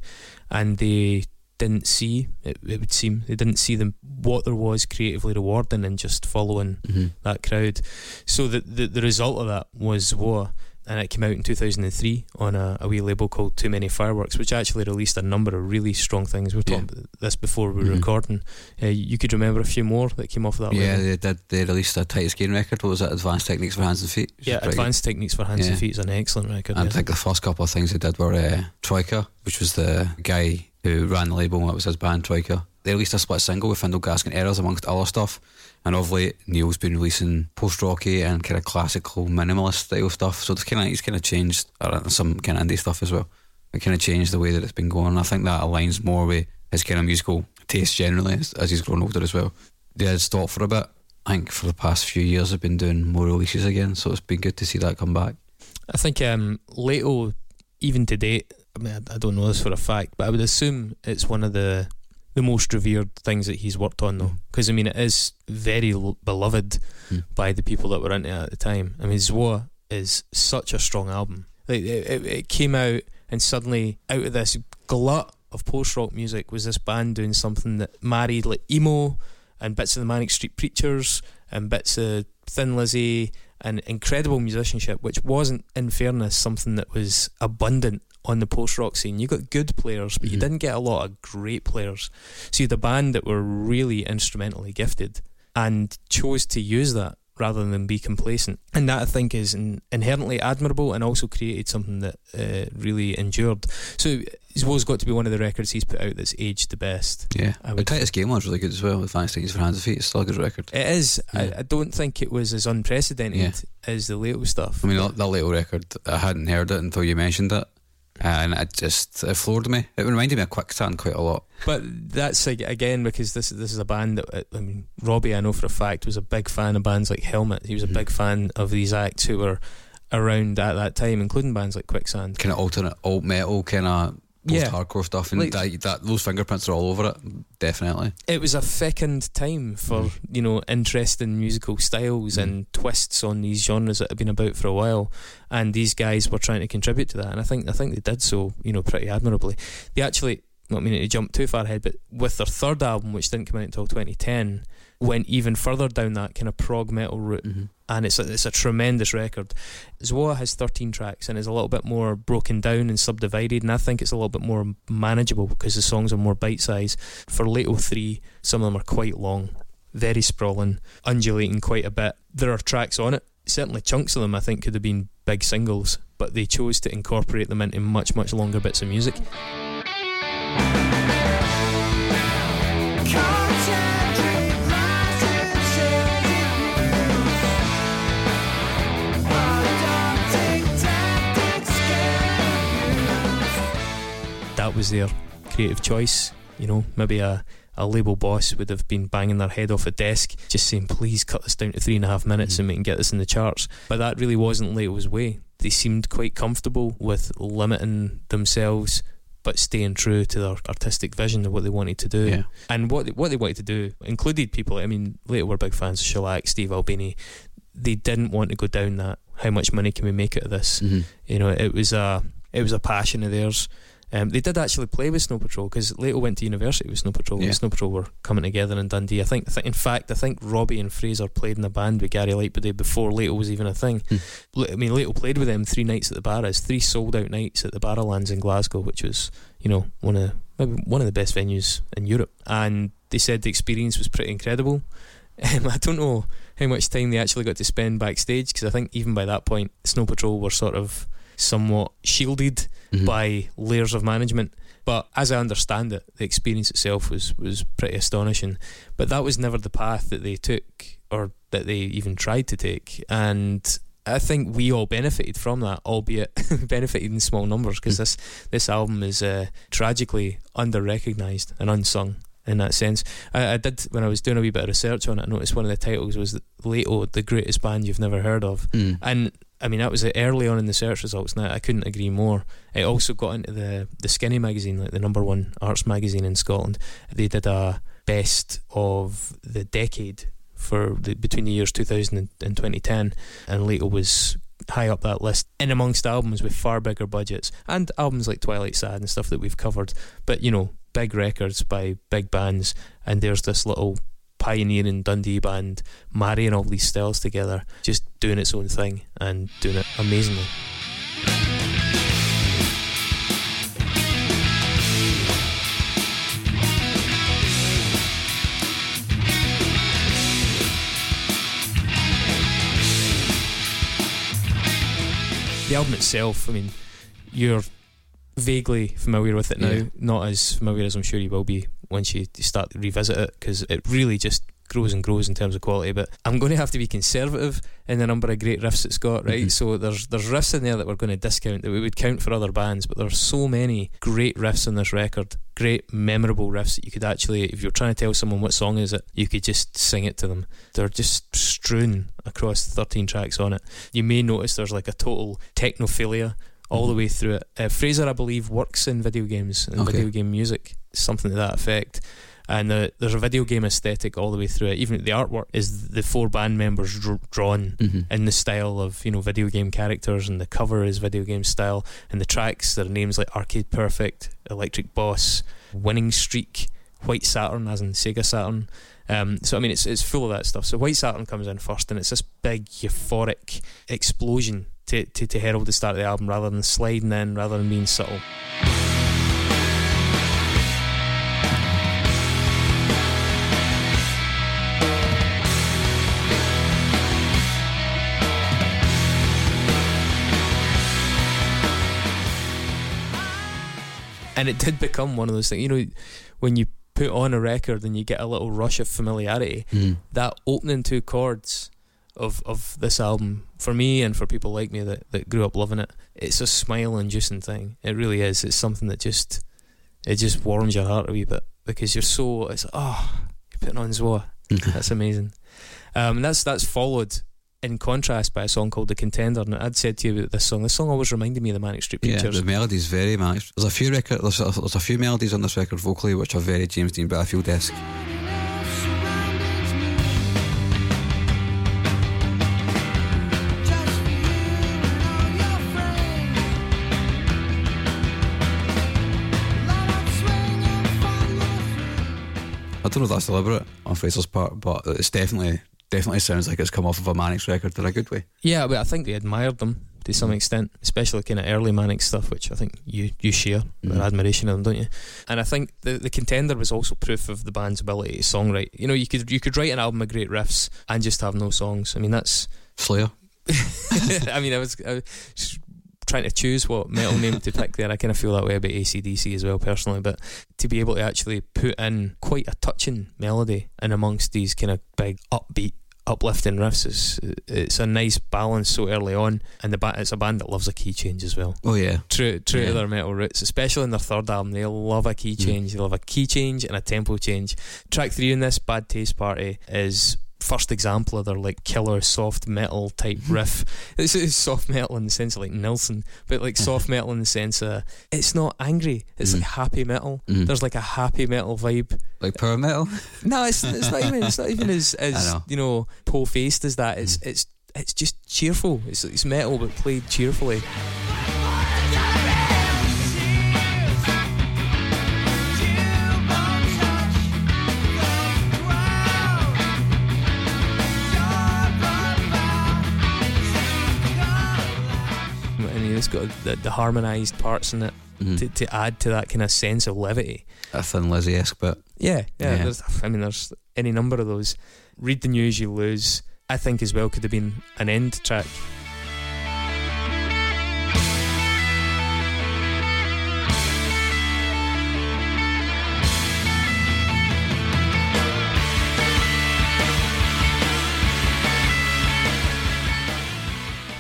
and they didn't see it, it would seem they didn't see them what there was creatively rewarding in just following Mhm. that crowd. So the, the the result of that was War, and it came out in 2003 on a, a wee label called Too Many Fireworks, which actually released a number of really strong things. We were talking about this before we were Mhm. recording. Uh, you could remember a few more that came off that Yeah, label. they did. They released a Titus Gein record. What was it? Advanced Techniques for Hands and Feet. Yeah, pretty good. Advanced Techniques for Hands Yeah. and Feet is an excellent record. And I think the first couple of things they did were uh, Troika, which was the guy who ran the label. when it was his band, Troika. They released a split single with Findle Gask and Errors, amongst other stuff. And of late, Neil's been releasing post rocky and kind of classical minimalist style stuff. So it's kind of he's kind of changed uh, some kind of indie stuff as well. It kind of changed the way that it's been going. And I think that aligns more with his kind of musical taste generally as, as he's grown older as well. They had stopped for a bit. I think for the past few years, they've been doing more releases again. So it's been good to see that come back. I think um, Laeto, even to date, I mean, I, I don't know this for a fact, but I would assume it's one of the the most revered things that he's worked on, though. Because I mean, it is very l- beloved Mm. by the people that were into it at the time. I mean, Zwa is such a strong album. Like it, it, it came out, and suddenly out of this glut of post rock music was this band doing something that married like emo and bits of the Manic Street Preachers and bits of Thin Lizzy and incredible musicianship, which wasn't, in fairness, something that was abundant on the post rock scene. You got good players, but you Mhm. didn't get a lot of great players. So you had a band that were really instrumentally gifted and chose to use that rather than be complacent. And that I think is in, inherently admirable and also created something that uh, really endured. So Zwo's got to be one of the records he's put out that's aged the best. Yeah, I the would- Titus Gein one's really good as well. Advanced Techniques for Hands and Feet. It's still a good record. It is. Yeah. I, I don't think it was as unprecedented Yeah. as the Laeto stuff. I mean, that, that little record, I hadn't heard it until you mentioned it. And it just it floored me. It reminded me of Quicksand quite a lot. But that's ag- again because this this is a band that uh, I mean Robbie I know for a fact was a big fan of bands like Helmet. He was a Mhm. big fan of these acts who were around at that time, including bands like Quicksand. Kind of alternate, alt metal, kind of Yeah. post-hardcore stuff. And Like- that, that those fingerprints are all over it. Definitely. It was a fecund time for Mhm. you know interesting musical styles Mhm. and twists on these genres that have been about for a while, and these guys were trying to contribute to that, and I think I think they did so you know pretty admirably. They actually, not meaning to jump too far ahead, but with their third album, which didn't come out until 2010, went even further down that kind of prog metal route, Mm-hmm. And it's a, it's a tremendous record. Zwoa has 13 tracks and is a little bit more broken down and subdivided, and I think it's a little bit more manageable because the songs are more bite sized. For Laeto 3, some of them are quite long, very sprawling, undulating quite a bit. There are tracks on it, certainly chunks of them I think could have been big singles, but they chose to incorporate them into much, much longer bits of music. That was their creative choice. You know, maybe a, a label boss would have been banging their head off a desk, just saying, please cut this down to three and a half minutes and we can get this in the charts. But that really wasn't Laeto's way. They seemed quite comfortable with limiting themselves but staying true to their artistic vision of what they wanted to do. Yeah. And what they, what they wanted to do included people, I mean, Leto were big fans of Shellac, Steve Albini. They didn't want to go down that how much money can we make out of this. Mhm. You know, it was a it was a passion of theirs. Um, they did actually play with Snow Patrol because Laeto went to university with Snow Patrol. Yeah. and Snow Patrol were coming together in Dundee. I think, think, in fact, I think Robbie and Fraser played in a band with Gary Lightbody before Laeto was even a thing. Hmm. I mean, Laeto played with them three nights at the Barras, three sold out nights at the Barrowlands in Glasgow, which was, you know, one of maybe one of the best venues in Europe. And they said the experience was pretty incredible. [laughs] Um, I don't know how much time they actually got to spend backstage because I think even by that point, Snow Patrol were sort of somewhat shielded Mhm. by layers of management. But as I understand it, the experience itself was was pretty astonishing. But that was never the path that they took, or that they even tried to take. And I think we all benefited from that, albeit [laughs] benefited in small numbers, because this this album is uh, tragically under recognised and unsung in that sense. I, I did when I was doing a wee bit of research on it. I noticed one of the titles was Laeto, the greatest band you've never heard of. Mm. And I mean, that was early on in the search results. Now I couldn't agree more. It also got into the the Skinny magazine, like the number one arts magazine in Scotland. They did a best of the decade for the, between the years 2000 and, and 2010, and Laeto was high up that list in amongst albums with far bigger budgets and albums like Twilight Sad and stuff that we've covered. But you know, big records by big bands, and there's this little pioneering Dundee band marrying all these styles together, just doing its own thing and doing it amazingly. The album itself, I mean, you're vaguely familiar with it now, Yeah. not as familiar as I'm sure you will be once you start to revisit it, because it really just grows and grows in terms of quality. But I'm going to have to be conservative in the number of great riffs it's got, right? Mhm. So there's there's riffs in there that we're going to discount that we would count for other bands, but there's so many great riffs on this record, great memorable riffs that you could actually, if you're trying to tell someone what song is it, you could just sing it to them. They're just strewn across 13 tracks on it. You may notice there's like a total technophilia all the Mhm. way through it. Uh, Fraser, I believe, works in video games and Okay. video game music, something to that effect. And uh, there's a video game aesthetic all the way through it. Even the artwork is the four band members dr- drawn Mhm. in the style of you know video game characters, and the cover is video game style, and the tracks their names like Arcade Perfect, Electric Boss, Winning Streak, White Saturn, as in Sega Saturn. Um, so I mean, it's it's full of that stuff. So White Saturn comes in first, and it's this big euphoric explosion to, to, to herald the start of the album, rather than sliding in, rather than being subtle. And it did become one of those things. You know, when you put on a record and you get a little rush of familiarity, Mm. that opening two chords of of this album for me and for people like me that, that grew up loving it, it's a smile inducing thing. It really is. It's something that just it just warms your heart a wee bit because you're so it's oh you're putting on Zoa. [laughs] That's amazing. Um, that's that's followed in contrast by a song called The Contender. And I'd said to you about this song. This song always reminded me of the Manic Street Yeah, Preachers. the melody's very matched. There's a few record, there's a, there's a few melodies on this record vocally which are very James Dean Bradfield esque. I don't know if that's deliberate on Fraser's part, but it's definitely definitely sounds like it's come off of a Manics record in a good way. Yeah, but I think they admired them to some extent, especially kind of early Manic stuff, which I think you you share Mhm. their admiration of them, don't you? And I think the the contender was also proof of the band's ability to songwrite. You know, you could you could write an album of great riffs and just have no songs. I mean, that's. [laughs] Slayer. [laughs] I mean, I was, I was trying to choose what metal name to pick there. I kind of feel that way about ACDC as well, personally. But to be able to actually put in quite a touching melody in amongst these kind of big upbeat uplifting riffs. Is it's a nice balance so early on and the ba- it's a band that loves a key change as well. Oh yeah. true true to their metal roots especially in their third album. They love a key Mm. change. They love a key change and a tempo change. Track three in this bad taste party is first example of their like killer soft metal type riff [laughs] this is soft metal in the sense of like Nilsson but like soft metal in the sense of it's not angry it's Mm. like happy metal Mhm. there's like a happy metal vibe Like power metal. [laughs] no, it's, it's not even it's not even as [laughs] as know. you know po faced as that. It's it's it's just cheerful. It's it's metal but played cheerfully. It's got the, the harmonised parts in it Mhm. to, to add to that kind of sense of levity. A Thin Lizzy esque bit. Yeah, yeah. Yeah. There's, I mean, there's any number of those. Read the news, you lose. I think as well could have been an end track.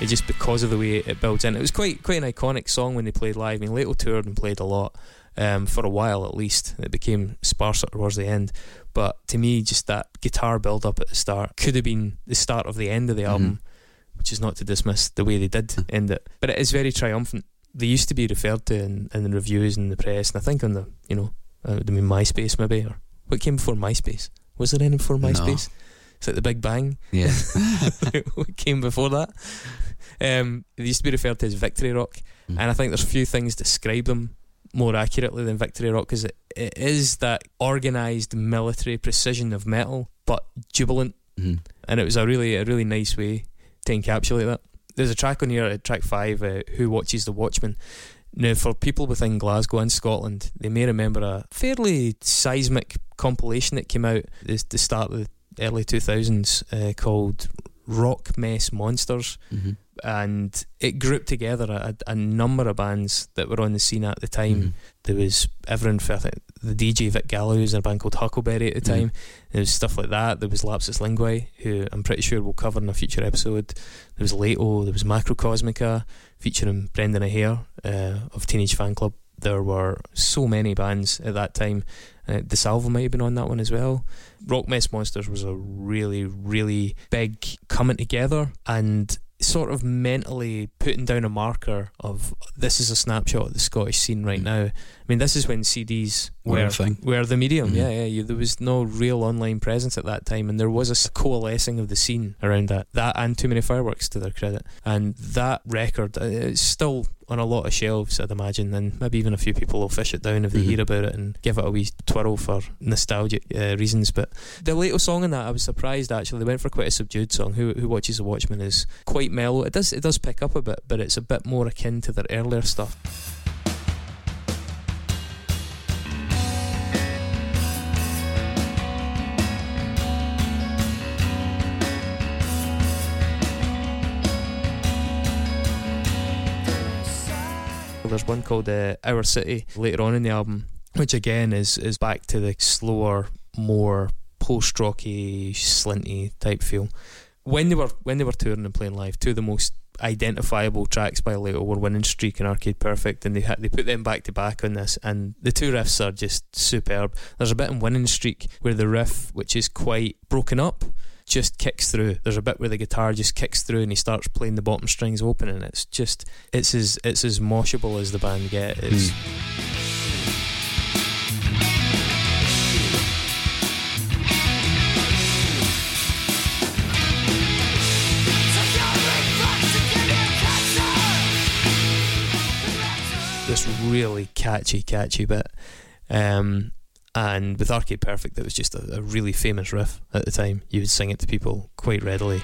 It just because of the way it builds in. It was quite quite an iconic song when they played live. I mean, Leto toured and played a lot um, for a while at least. It became sparser towards the end. But to me, just that guitar build up at the start could have been the start of the end of the album, which is not to dismiss the way they did [laughs] end it. But it is very triumphant. They used to be referred to in, in the reviews and the press, and I think on the, you know, uh, I mean, MySpace maybe, or what came before MySpace? Was there any before No. MySpace? Is it the Big Bang? Yeah. [laughs] [laughs] what came before that? Um, they used to be referred to as Victory Rock, Mm. and I think there's a few things describe them more accurately than Victory Rock because it, it is that organised military precision of metal, but jubilant, Mhm. and it was a really a really nice way to encapsulate that. There's a track on here, uh, track five, uh, "Who Watches the Watchman." Now, for people within Glasgow and Scotland, they may remember a fairly seismic compilation that came out at the start of the early 2000s uh, called Rock Mess Monsters Mhm. and it grouped together a, a number of bands that were on the scene at the time. Mhm. There was everyone for I think, the DJ Vic Galloway, was in a band called Huckleberry at the Mhm. time. There was stuff like that. There was Lapsus Linguae, who I'm pretty sure we'll cover in a future episode. There was Leto. There was Macrocosmica, featuring Brendan O'Hare uh, of Teenage Fanclub. There were so many bands at that time. Uh, the Salvo might have been on that one as well. Rock Mess Monsters was a really, really big coming together and sort of mentally putting down a marker of this is a snapshot of the Scottish scene right Mm. now. I mean, this is when CDs Were were thing. were the medium. Mhm. Yeah, yeah. You, there was no real online presence at that time, and there was a coalescing of the scene around that. That and Too Many Fireworks to their credit, and that record uh, it's still on a lot of shelves, I'd imagine, and maybe even a few people will fish it down if they Mhm. hear about it and give it a wee twirl for nostalgic uh, reasons. But the Laeto song in that, I was surprised actually. They went for quite a subdued song. Who Who Watches the Watchmen is quite mellow. It does it does pick up a bit, but it's a bit more akin to their earlier stuff. There's one called uh, Our City later on in the album, which again is is back to the slower, more post rocky, slinty type feel. When they were when they were touring and playing live, two of the most identifiable tracks by Laeto were Winning Streak and Arcade Perfect, and they had they put them back to back on this, and the two riffs are just superb. There's a bit in Winning Streak where the riff, which is quite broken up, just kicks through. There's a bit where the guitar just kicks through and he starts playing the bottom strings open, and it's just it's as it's as moshable as the band get. It's this really catchy, catchy bit. Um, and with Arcade Perfect, that was just a, a really famous riff at the time. You would sing it to people quite readily.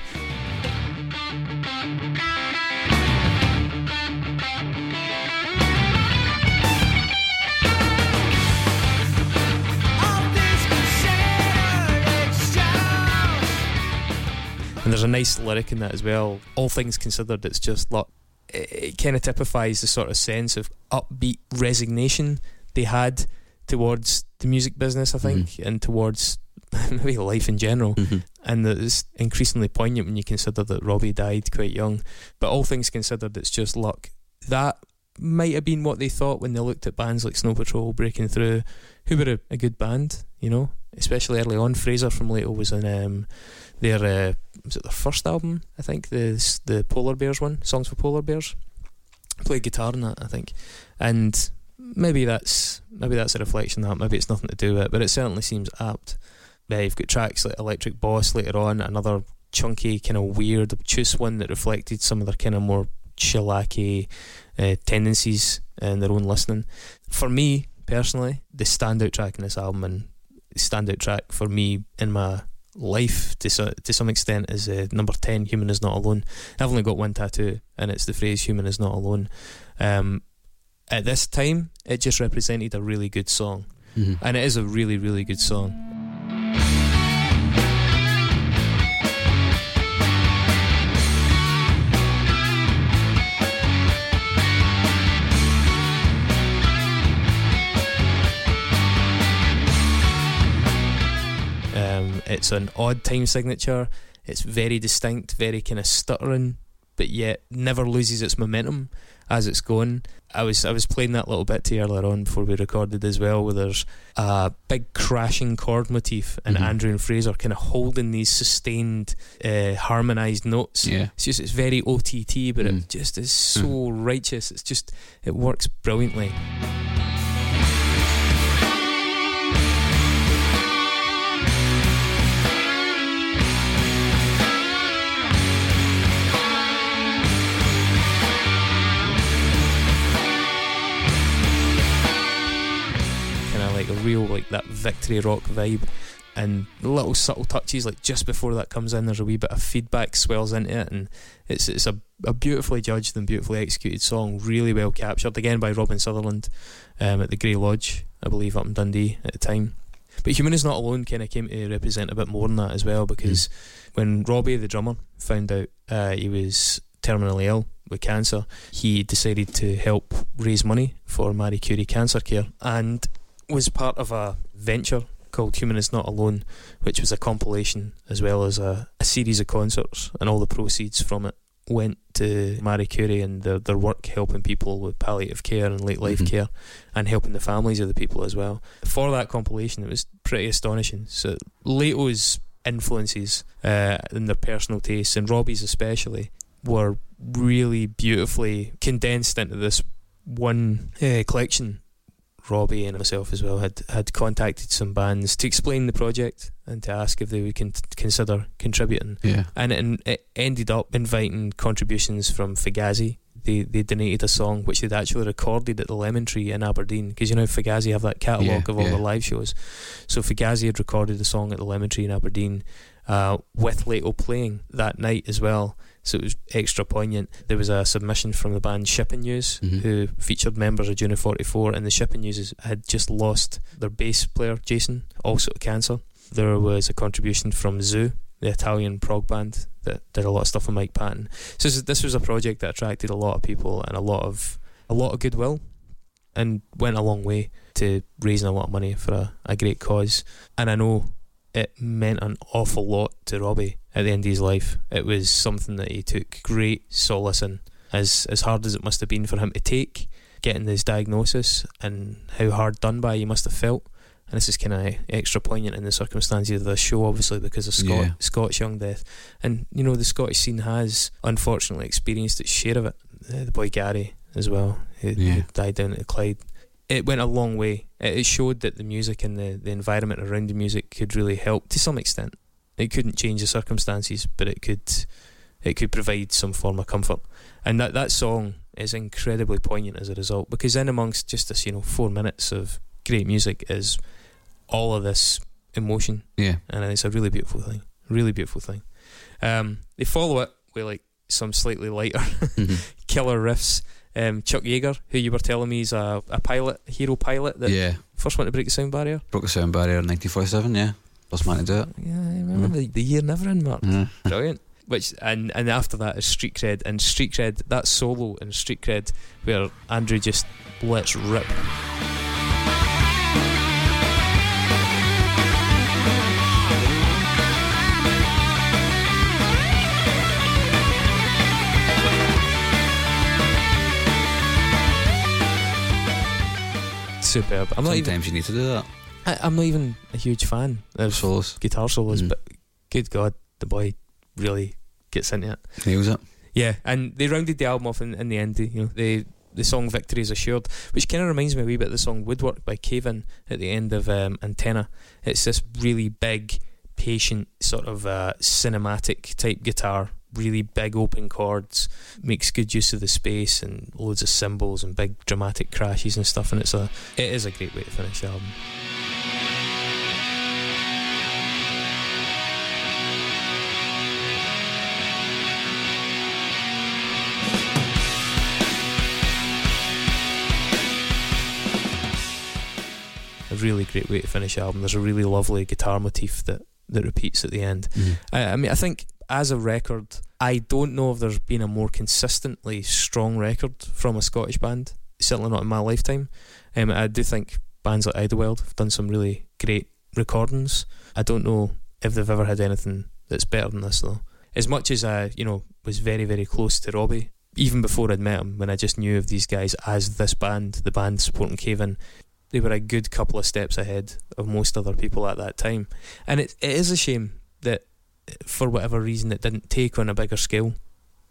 And there's a nice lyric in that as well. All things considered, it's just like it, it kind of typifies the sort of sense of upbeat resignation they had towards the music business, I think, and towards [laughs] maybe life in general. Mhm. And that it's increasingly poignant when you consider that Robbie died quite young. But all things considered, it's just luck. That might have been what they thought when they looked at bands like Snow Patrol breaking through, who were a, a good band, you know, especially early on. Fraser from Laeto was in um, their uh, was it their first album? I think the the Polar Bears one, Songs for Polar Bears. Played guitar in that, I think, and maybe that's maybe that's a reflection that. Maybe it's nothing to do with it, but it certainly seems apt. Yeah, you've got tracks like Electric Boss later on, another chunky, kind of weird, obtuse one that reflected some of their kind of more shellacky uh, tendencies in their own listening. For me personally, the standout track in this album and standout track for me in my life to so, to some extent is uh, number 10 human is not alone i've only got one tattoo and it's the phrase human is not alone um, at this time it just represented a really good song Mhm. and it is a really really good song Um, it's an odd time signature. It's very distinct, very kind of stuttering, but yet never loses its momentum as it's going. I was I was playing that little bit to you earlier on before we recorded as well, where there's a big crashing chord motif and Mhm. Andrew and Fraser kind of holding these sustained, uh, harmonized notes. Yeah. It's just it's very OTT, but it Mm. just is so righteous. It's just it works brilliantly. Real like that victory rock vibe and little subtle touches like just before that comes in there's a wee bit of feedback swells into it and it's it's a, a beautifully judged and beautifully executed song really well captured again by Robin Sutherland um, at the Grey Lodge I believe up in Dundee at the time. But Human is Not Alone kind of came to represent a bit more than that as well because when Robbie the drummer found out uh, he was terminally ill with cancer he decided to help raise money for Marie Curie Cancer Care and was part of a venture called Human is Not Alone, which was a compilation as well as a, a series of concerts, and all the proceeds from it went to Marie Curie and their, their work helping people with palliative care and late life Mhm. care and helping the families of the people as well. For that compilation, it was pretty astonishing. So, Laeto's influences uh, and their personal tastes, and Robbie's especially, were really beautifully condensed into this one uh, collection Robbie and myself as well had had contacted some bands to explain the project and to ask if they would con- consider contributing. Yeah. And it, it ended up inviting contributions from Fugazi. They they donated a song which they'd actually recorded at the Lemon Tree in Aberdeen because you know Fugazi have that catalogue Yeah, of all yeah. their live shows. So Fugazi had recorded the song at the Lemon Tree in Aberdeen uh, with Laeto playing that night as well. So it was extra poignant. There was a submission from the band Shipping News, Mhm. who featured members of June of 44, and the Shipping News had just lost their bass player, Jason, also to cancer. There was a contribution from Zu, the Italian prog band that did a lot of stuff with Mike Patton. So this, this was a project that attracted a lot of people and a lot of a lot of goodwill, and went a long way to raising a lot of money for a, a great cause. And I know it meant an awful lot to Robbie at the end of his life. It was something that he took great solace in, as as hard as it must have been for him to take, getting this diagnosis and how hard done by he must have felt. And this is kind of extra poignant in the circumstances of the show, obviously, because of Scott, Yeah. Scott's young death. And, you know, the Scottish scene has unfortunately experienced its share of it. Uh, the boy Gary as well, who, who died down at Clyde. It went a long way. It, showed that the music and the, the environment around the music could really help to some extent. It couldn't change the circumstances, but it could it could provide some form of comfort. And that, that song is incredibly poignant as a result because in amongst just this, you know, four minutes of great music is all of this emotion Yeah. and it's a really beautiful thing. Really beautiful thing. Um, they follow it with like some slightly lighter [laughs] Mhm. killer riffs. Um, Chuck Yeager, who you were telling me is a, a pilot, hero pilot that yeah. first one to break the sound barrier. Broke the sound barrier in 1947, yeah. First man to do it. Yeah, I remember the, the year never in Mark. Mhm. [laughs] Brilliant. Which and and after that is Street Cred and Street Cred that solo in Street Cred where Andrew just lets rip. Superb. I'm not even. Sometimes you need to do that. I, I'm not even a huge fan of Solos. guitar solos, Mm. but good God, the boy really gets into it. Nails it. Yeah, and they rounded the album off in, in the end. You know, the the song "Victory Is Assured," which kind of reminds me a wee bit of the song "Woodwork" by Cave In at the end of um, Antenna. It's this really big, patient, sort of uh, cinematic type guitar. Really big open chords, makes good use of the space and loads of cymbals and big dramatic crashes and stuff. And it's a, it is a great way to finish the album. A really great way to finish the album. There's a really lovely guitar motif that that repeats at the end. Mm-hmm. I, I mean, I think as a record, I don't know if there's been a more consistently strong record from a Scottish band. Certainly not in my lifetime. Um, I do think bands like Idlewild have done some really great recordings. I don't know if they've ever had anything that's better than this though. As much as I, you know, was very very close to Robbie, even before I'd met him, when I just knew of these guys as this band, the band supporting Cave In, they were a good couple of steps ahead of most other people at that time. And it, it is a shame that for whatever reason it didn't take on a bigger scale.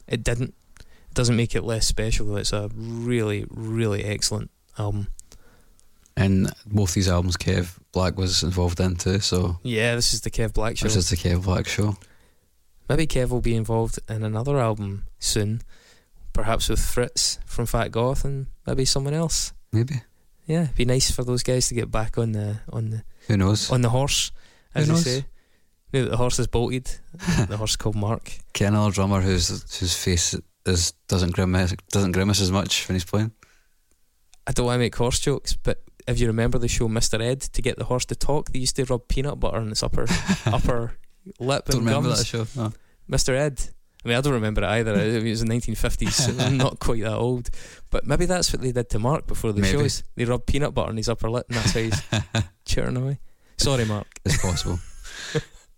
It didn't. It doesn't make it less special though. It's a really, really excellent album. And both these albums, Kev Black was involved in too. So Yeah, this is the Kev Black show. this is the Kev Black show. Maybe Kev will be involved in another album soon. Perhaps with Fritz from Fat Goth and maybe someone else. Maybe Yeah, it'd be nice for those guys to get back on the on the who knows? on the horse, Who as they knows? say. Now that the horse is bolted, [laughs] the horse called Mark. Get another drummer whose whose face is doesn't grimace doesn't grimace as much when he's playing. I don't want to make horse jokes, but if you remember the show Mr. Ed, to get the horse to talk, they used to rub peanut butter on its upper [laughs] upper lip Don't and remember gums. that show. No. Mr. Ed. I mean, I don't remember it either. It was in the 1950s, so I'm not quite that old. But maybe that's what they did to Mark before the Maybe. shows. They rubbed peanut butter on his upper lip, and that's how he's [laughs] cheering away. Sorry, Mark. It's possible.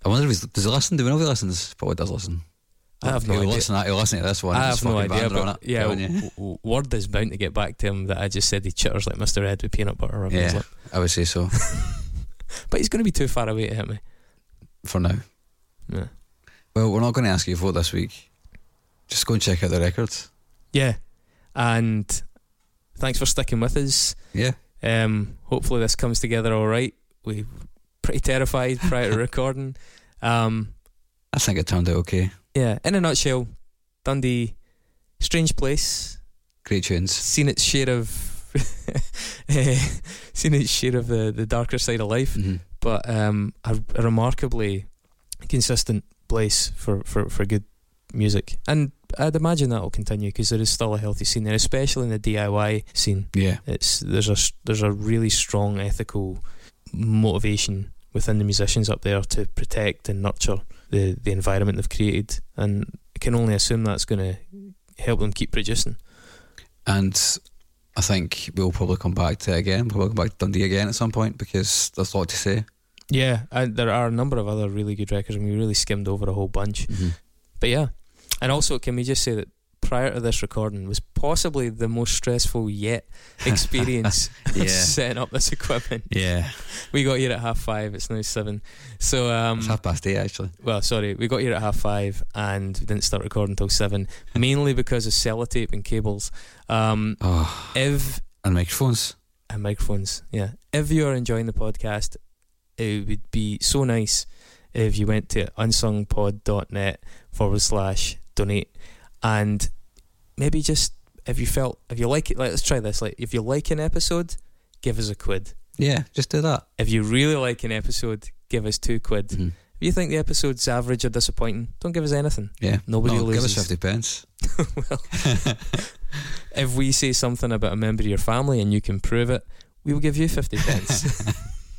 I wonder if he's does he listen? Do we know if he listens? Probably does listen. I have no he'll idea. Listen, he'll listen to this one. I have no idea, but it. yeah, w- w- word is bound to get back to him that I just said he chitters like Mr. Ed with peanut butter on his Yeah. lip. I would say so [laughs] But he's going to be too far away to hit me. for now. Yeah. Well, we're not going to ask you to vote this week. Just go and check out the records. Yeah. And thanks for sticking with us. Yeah, Um, hopefully this comes together all right. We pretty terrified prior to [laughs] recording. Um, I think it turned out okay. yeah, in a nutshell, Dundee, strange place. Great tunes. Seen its share of, [laughs] eh, seen its share of the, the darker side of life, hmm but um, a, a remarkably consistent place for, for, for good music. And I'd imagine that will continue because there is still a healthy scene there, especially in the DIY scene. Yeah, It's there's a there's a really strong ethical motivation within the musicians up there to protect and nurture the the environment they've created, and I can only assume that's going to help them keep producing. and I think we'll probably come back to it again. We'll come back to Dundee again at some point because there's a lot to say. Yeah, and there are a number of other really good records, and we really skimmed over a whole bunch. Mm-hmm. But yeah, and also can we just say that prior to this recording was possibly the most stressful yet [laughs] experience [laughs] Yeah. setting up this equipment. Yeah, We got here at half five. It's now seven. So um, it's half past eight actually. well, sorry, we got here at half five and we didn't start recording until seven, [laughs] mainly because of sellotape and cables. Um, Oh, if and microphones. and microphones, yeah. If you are enjoying the podcast, it would be so nice if you went to unsungpod.net forward slash donate and maybe just if you felt if you like it, like, let's try this. Like if you like an episode, give us a quid. Yeah, just do that. If you really like an episode, give us two quid. Mhm. If you think the episode's average or disappointing, don't give us anything. Yeah, Nobody no, give us fifty pence. [laughs] [laughs] well, if we say something about a member of your family and you can prove it, we will give you 50 pence.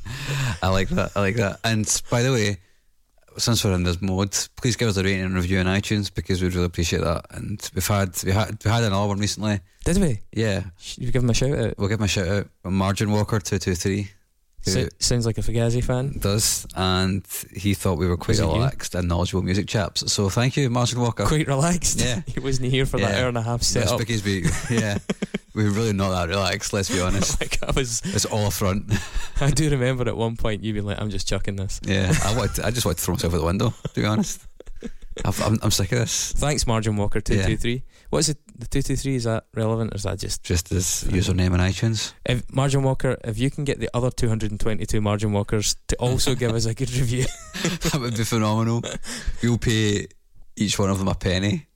[laughs] I like that. I like that. And by the way, since we're in this mode, please give us a rating and review on iTunes because we'd really appreciate that. And we've had we had we had another one recently. Did we? Yeah, Should we give him a shout out? we'll give him a shout out. Margin Walker two two three So, sounds like a Fugazi fan. does, and he thought we were quite Was relaxed and knowledgeable music chaps. So thank you, Margin Walker. Quite relaxed. Yeah. [laughs] he wasn't here for that hour and a half set That's up. because we yeah [laughs] we're really not that relaxed. Let's be [laughs] honest. like I was, It's all front. I do remember at one point you being like, "I'm just chucking this." Yeah, I want. I just want to throw myself out the window. To be honest, I've, I'm, I'm sick of this. Thanks, Margin Walker two two three. What is it? The two two three is that relevant or is that just Just as username on iTunes. if Margin Walker? If you can get the other two hundred and twenty two Margin Walkers to also give us a good review, [laughs] that would be phenomenal. You'll pay each one of them a penny.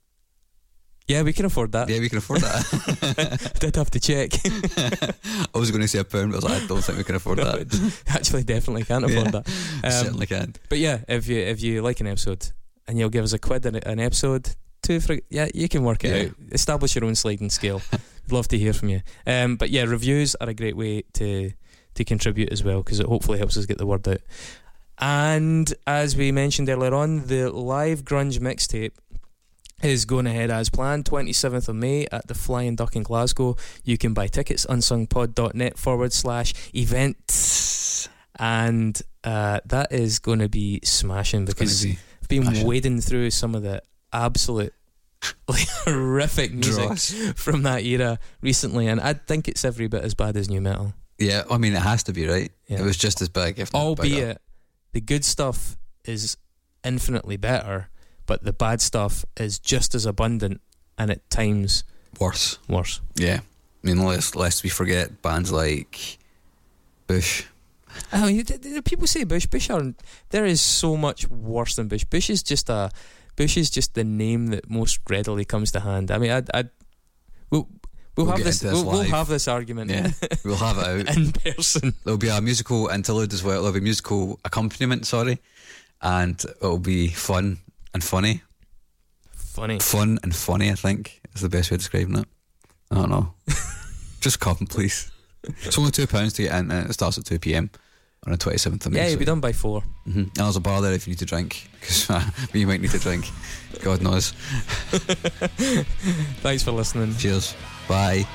yeah, we can afford that. Yeah, we can afford that. [laughs] Did have to check. [laughs] I was going to say a pound, but I was like, I don't think we can afford No, that. Actually, definitely can't afford Yeah. that. Um, Certainly can. But yeah, if you if you like an episode and you'll give us a quid an, an episode, two for yeah, you can work it Yeah. out. Establish your own sliding scale. We'd love to hear from you. Um, but yeah, reviews are a great way to to contribute as well because it hopefully helps us get the word out. And as we mentioned earlier on, the live grunge mixtape is going ahead as planned 27th of May at the Flying Duck in Glasgow. You can buy tickets unsungpod.net forward slash events. And uh, that is going to be smashing because be I've been wading through some of the absolute like horrific music dross. from that era recently, and I think it's every bit as bad as nu metal. Yeah, I mean, it has to be, right? Yeah. It was just as big, if not bigger. Albeit the good stuff is infinitely better, but the bad stuff is just as abundant and at times worse. worse. Yeah. I mean, lest, lest we forget bands like Bush. Oh, th- th- people say Bush. Bush are there is so much worse than Bush. Bush is just a Bush is just the name that most readily comes to hand. I mean, I, I we'll, we'll, We'll have this, this we'll, we'll have this argument Yeah. We'll have it [laughs] out. in person. There'll be a musical interlude as well. There'll be musical accompaniment, sorry. And it'll be fun and funny. Funny. Fun and funny, I think, is the best way of describing it. I don't know. [laughs] Just come, please. It's only £2 to get in, and it starts at 2 pm on the 27th of May. Yeah, you'll be done by four. Mhm. And there's a bar there if you need to drink, because you [laughs] might need to drink. God knows. [laughs] Thanks for listening. Cheers. Bye.